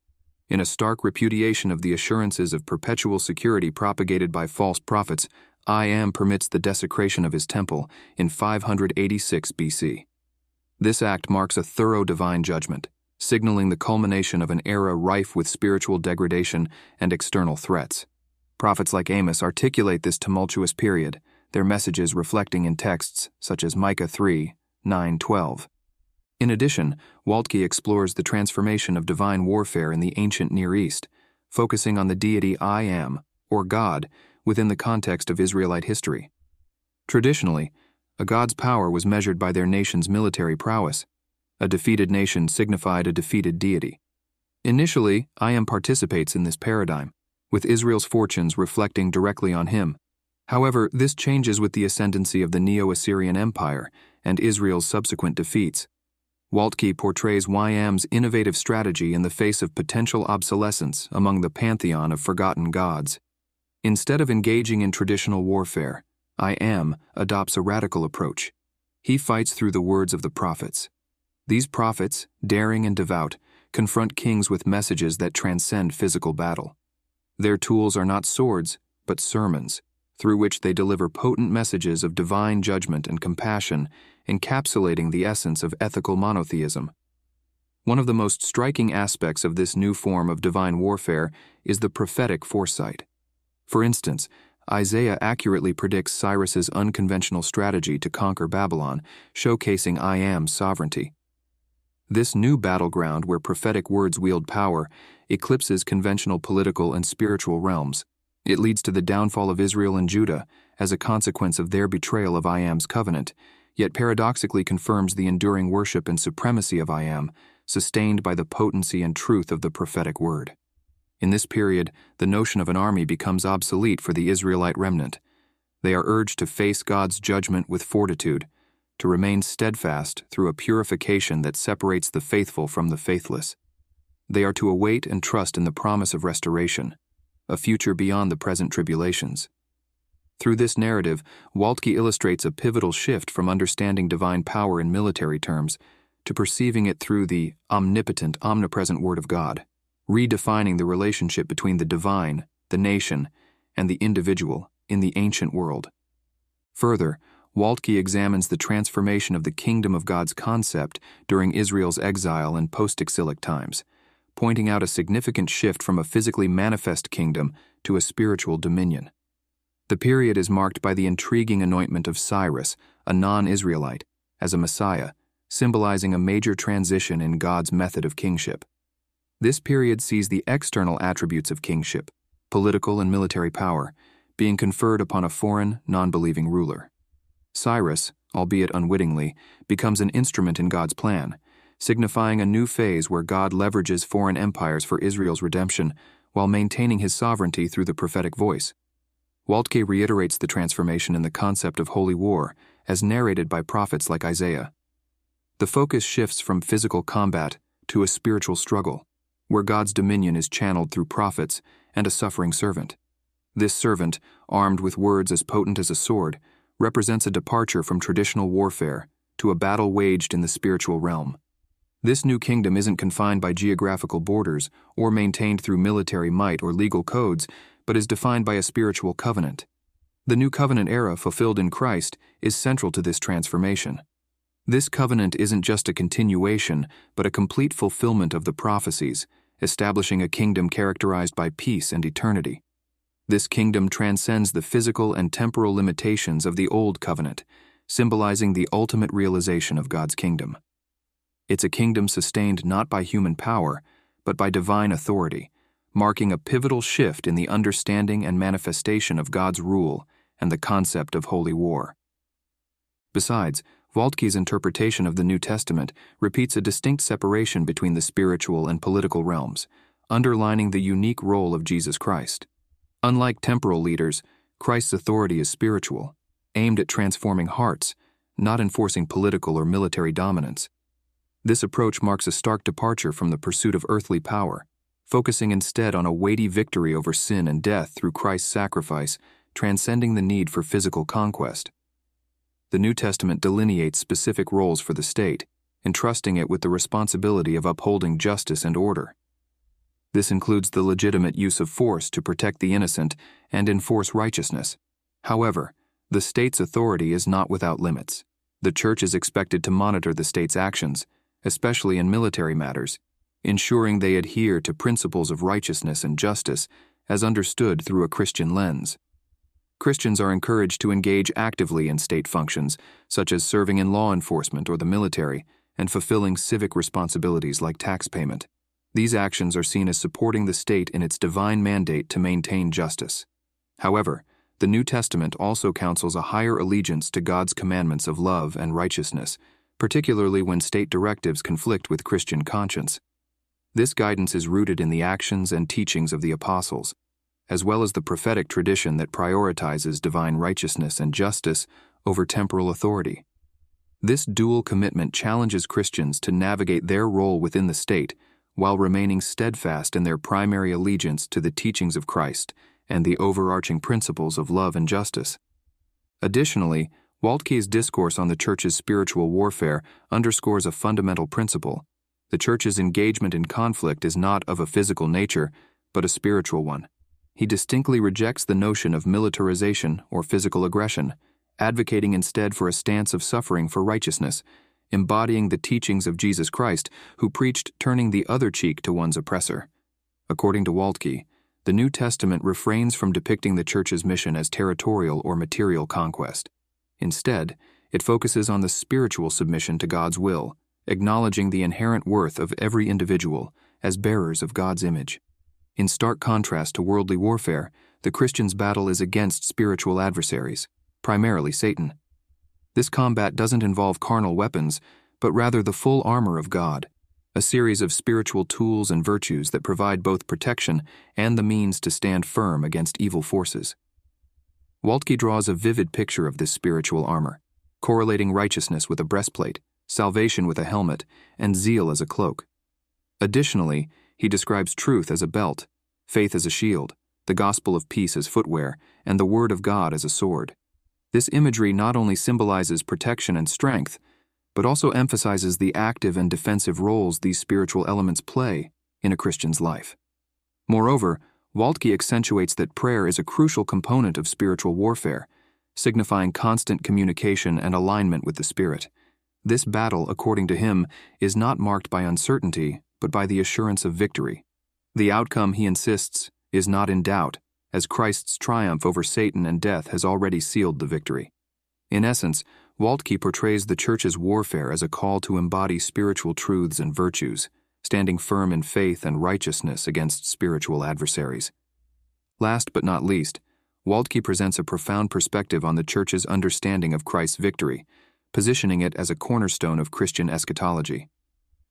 In a stark repudiation of the assurances of perpetual security propagated by false prophets, I Am permits the desecration of his temple in 586 BC. This act marks a thorough divine judgment, signaling the culmination of an era rife with spiritual degradation and external threats. Prophets like Amos articulate this tumultuous period, their messages reflecting in texts such as Micah 3, 9:12. In addition, Waltke explores the transformation of divine warfare in the ancient Near East, focusing on the deity I Am, or God, within the context of Israelite history. Traditionally, a god's power was measured by their nation's military prowess. A defeated nation signified a defeated deity. Initially, I Am participates in this paradigm, with Israel's fortunes reflecting directly on him. However, this changes with the ascendancy of the Neo Assyrian Empire and Israel's subsequent defeats. Waltke portrays I Am's innovative strategy in the face of potential obsolescence among the pantheon of forgotten gods. Instead of engaging in traditional warfare, I Am adopts a radical approach. He fights through the words of the prophets. These prophets, daring and devout, confront kings with messages that transcend physical battle. Their tools are not swords, but sermons, through which they deliver potent messages of divine judgment and compassion, encapsulating the essence of ethical monotheism. One of the most striking aspects of this new form of divine warfare is the prophetic foresight. For instance, Isaiah accurately predicts Cyrus's unconventional strategy to conquer Babylon, showcasing I Am's sovereignty. This new battleground where prophetic words wield power eclipses conventional political and spiritual realms. It leads to the downfall of Israel and Judah as a consequence of their betrayal of I Am's covenant, yet paradoxically confirms the enduring worship and supremacy of I Am, sustained by the potency and truth of the prophetic word. In this period, the notion of an army becomes obsolete for the Israelite remnant. They are urged to face God's judgment with fortitude, to remain steadfast through a purification that separates the faithful from the faithless. They are to await and trust in the promise of restoration, a future beyond the present tribulations. Through this narrative, Waltke illustrates a pivotal shift from understanding divine power in military terms to perceiving it through the omnipotent, omnipresent Word of God, redefining the relationship between the divine, the nation, and the individual in the ancient world. Further, Waltke examines the transformation of the kingdom of God's concept during Israel's exile and post exilic times, pointing out a significant shift from a physically manifest kingdom to a spiritual dominion. The period is marked by the intriguing anointment of Cyrus, a non Israelite, as a Messiah, symbolizing a major transition in God's method of kingship. This period sees the external attributes of kingship, political and military power, being conferred upon a foreign, non believing ruler. Cyrus, albeit unwittingly, becomes an instrument in God's plan, signifying a new phase where God leverages foreign empires for Israel's redemption while maintaining his sovereignty through the prophetic voice. Waltke reiterates the transformation in the concept of holy war, as narrated by prophets like Isaiah. The focus shifts from physical combat to a spiritual struggle, where God's dominion is channeled through prophets and a suffering servant. This servant, armed with words as potent as a sword, represents a departure from traditional warfare to a battle waged in the spiritual realm. This new kingdom isn't confined by geographical borders or maintained through military might or legal codes, but is defined by a spiritual covenant. The new covenant era fulfilled in Christ is central to this transformation. This covenant isn't just a continuation, but a complete fulfillment of the prophecies, establishing a kingdom characterized by peace and eternity. This kingdom transcends the physical and temporal limitations of the Old Covenant, symbolizing the ultimate realization of God's kingdom. It's a kingdom sustained not by human power, but by divine authority, marking a pivotal shift in the understanding and manifestation of God's rule and the concept of holy war. Besides, Waltke's interpretation of the New Testament repeats a distinct separation between the spiritual and political realms, underlining the unique role of Jesus Christ. Unlike temporal leaders, Christ's authority is spiritual, aimed at transforming hearts, not enforcing political or military dominance. This approach marks a stark departure from the pursuit of earthly power, focusing instead on a weighty victory over sin and death through Christ's sacrifice, transcending the need for physical conquest. The New Testament delineates specific roles for the state, entrusting it with the responsibility of upholding justice and order. This includes the legitimate use of force to protect the innocent and enforce righteousness. However, the state's authority is not without limits. The church is expected to monitor the state's actions, especially in military matters, ensuring they adhere to principles of righteousness and justice as understood through a Christian lens. Christians are encouraged to engage actively in state functions, such as serving in law enforcement or the military, and fulfilling civic responsibilities like tax payment. These actions are seen as supporting the state in its divine mandate to maintain justice. However, the New Testament also counsels a higher allegiance to God's commandments of love and righteousness, particularly when state directives conflict with Christian conscience. This guidance is rooted in the actions and teachings of the apostles, as well as the prophetic tradition that prioritizes divine righteousness and justice over temporal authority. This dual commitment challenges Christians to navigate their role within the state while remaining steadfast in their primary allegiance to the teachings of Christ and the overarching principles of love and justice. Additionally, Waltke's discourse on the Church's spiritual warfare underscores a fundamental principle. The Church's engagement in conflict is not of a physical nature, but a spiritual one. He distinctly rejects the notion of militarization or physical aggression, advocating instead for a stance of suffering for righteousness embodying the teachings of Jesus Christ, who preached turning the other cheek to one's oppressor. According to Waltke, the New Testament refrains from depicting the Church's mission as territorial or material conquest. Instead, it focuses on the spiritual submission to God's will, acknowledging the inherent worth of every individual as bearers of God's image. In stark contrast to worldly warfare, the Christian's battle is against spiritual adversaries, primarily Satan. This combat doesn't involve carnal weapons, but rather the full armor of God, a series of spiritual tools and virtues that provide both protection and the means to stand firm against evil forces. Waltke draws a vivid picture of this spiritual armor, correlating righteousness with a breastplate, salvation with a helmet, and zeal as a cloak. Additionally, he describes truth as a belt, faith as a shield, the gospel of peace as footwear, and the word of God as a sword. This imagery not only symbolizes protection and strength, but also emphasizes the active and defensive roles these spiritual elements play in a Christian's life. Moreover, Waltke accentuates that prayer is a crucial component of spiritual warfare, signifying constant communication and alignment with the Spirit. This battle, according to him, is not marked by uncertainty, but by the assurance of victory. The outcome, he insists, is not in doubt, as Christ's triumph over Satan and death has already sealed the victory. In essence, Waltke portrays the Church's warfare as a call to embody spiritual truths and virtues, standing firm in faith and righteousness against spiritual adversaries. Last but not least, Waltke presents a profound perspective on the Church's understanding of Christ's victory, positioning it as a cornerstone of Christian eschatology.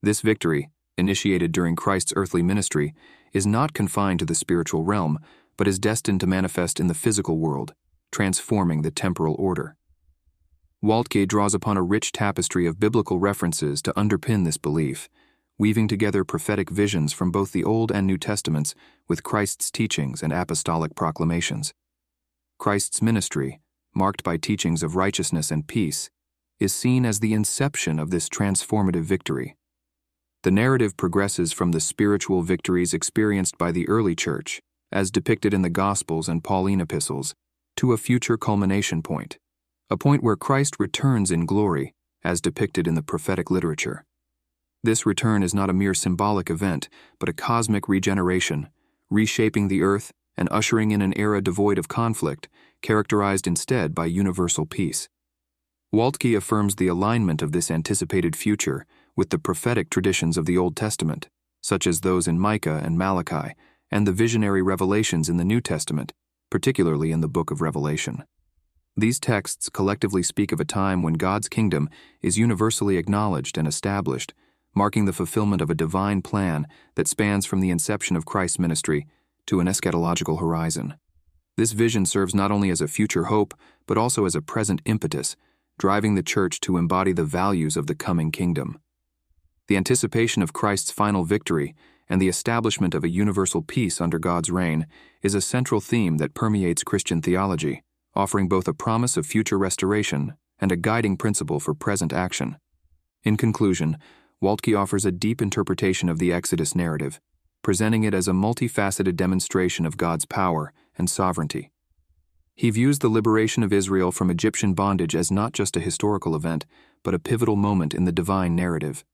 This victory, initiated during Christ's earthly ministry, is not confined to the spiritual realm, but is destined to manifest in the physical world, transforming the temporal order. Waltke draws upon a rich tapestry of biblical references to underpin this belief, weaving together prophetic visions from both the Old and New Testaments with Christ's teachings and apostolic proclamations. Christ's ministry, marked by teachings of righteousness and peace, is seen as the inception of this transformative victory. The narrative progresses from the spiritual victories experienced by the early church, as depicted in the Gospels and Pauline epistles, to a future culmination point, a point where Christ returns in glory, as depicted in the prophetic literature. This return is not a mere symbolic event, but a cosmic regeneration, reshaping the earth and ushering in an era devoid of conflict, characterized instead by universal peace. Waltke affirms the alignment of this anticipated future with the prophetic traditions of the Old Testament, such as those in Micah and Malachi, and the visionary revelations in the New Testament, particularly in the book of Revelation. These texts collectively speak of a time when God's kingdom is universally acknowledged and established marking the fulfillment of a divine plan that spans from the inception of Christ's ministry to an eschatological horizon. This vision serves not only as a future hope, but also as a present impetus, driving the Church to embody the values of the coming kingdom. The anticipation of Christ's final victory and the establishment of a universal peace under God's reign is a central theme that permeates Christian theology, offering both a promise of future restoration and a guiding principle for present action. In conclusion, Waltke offers a deep interpretation of the Exodus narrative, presenting it as a multifaceted demonstration of God's power and sovereignty. He views the liberation of Israel from Egyptian bondage as not just a historical event, but a pivotal moment in the divine narrative.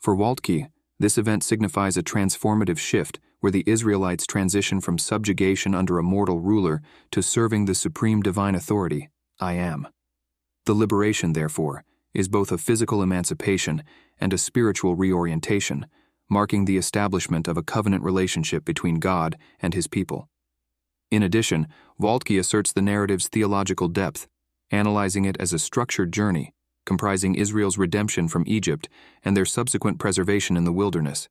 For Waltke, this event signifies a transformative shift where the Israelites transition from subjugation under a mortal ruler to serving the supreme divine authority, I am. The liberation, therefore, is both a physical emancipation and a spiritual reorientation, marking the establishment of a covenant relationship between God and his people. In addition, Waltke asserts the narrative's theological depth, analyzing it as a structured journey comprising Israel's redemption from Egypt and their subsequent preservation in the wilderness.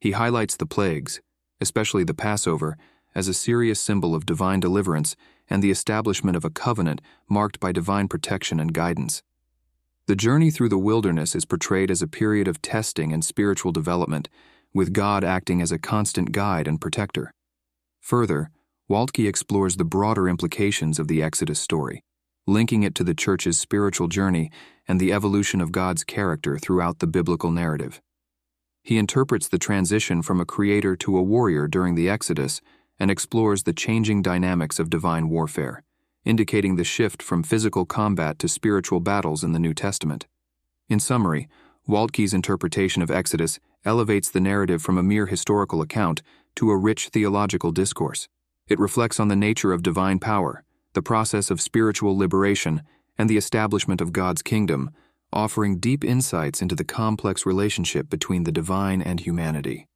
He highlights the plagues, especially the Passover, as a serious symbol of divine deliverance and the establishment of a covenant marked by divine protection and guidance. The journey through the wilderness is portrayed as a period of testing and spiritual development, with God acting as a constant guide and protector. Further, Waltke explores the broader implications of the Exodus story, linking it to the Church's spiritual journey and the evolution of God's character throughout the biblical narrative. He interprets the transition from a creator to a warrior during the Exodus and explores the changing dynamics of divine warfare indicating the shift from physical combat to spiritual battles in the New Testament. In summary, Waltke's interpretation of Exodus elevates the narrative from a mere historical account to a rich theological discourse. It reflects on the nature of divine power, the process of spiritual liberation, and the establishment of God's kingdom, offering deep insights into the complex relationship between the divine and humanity.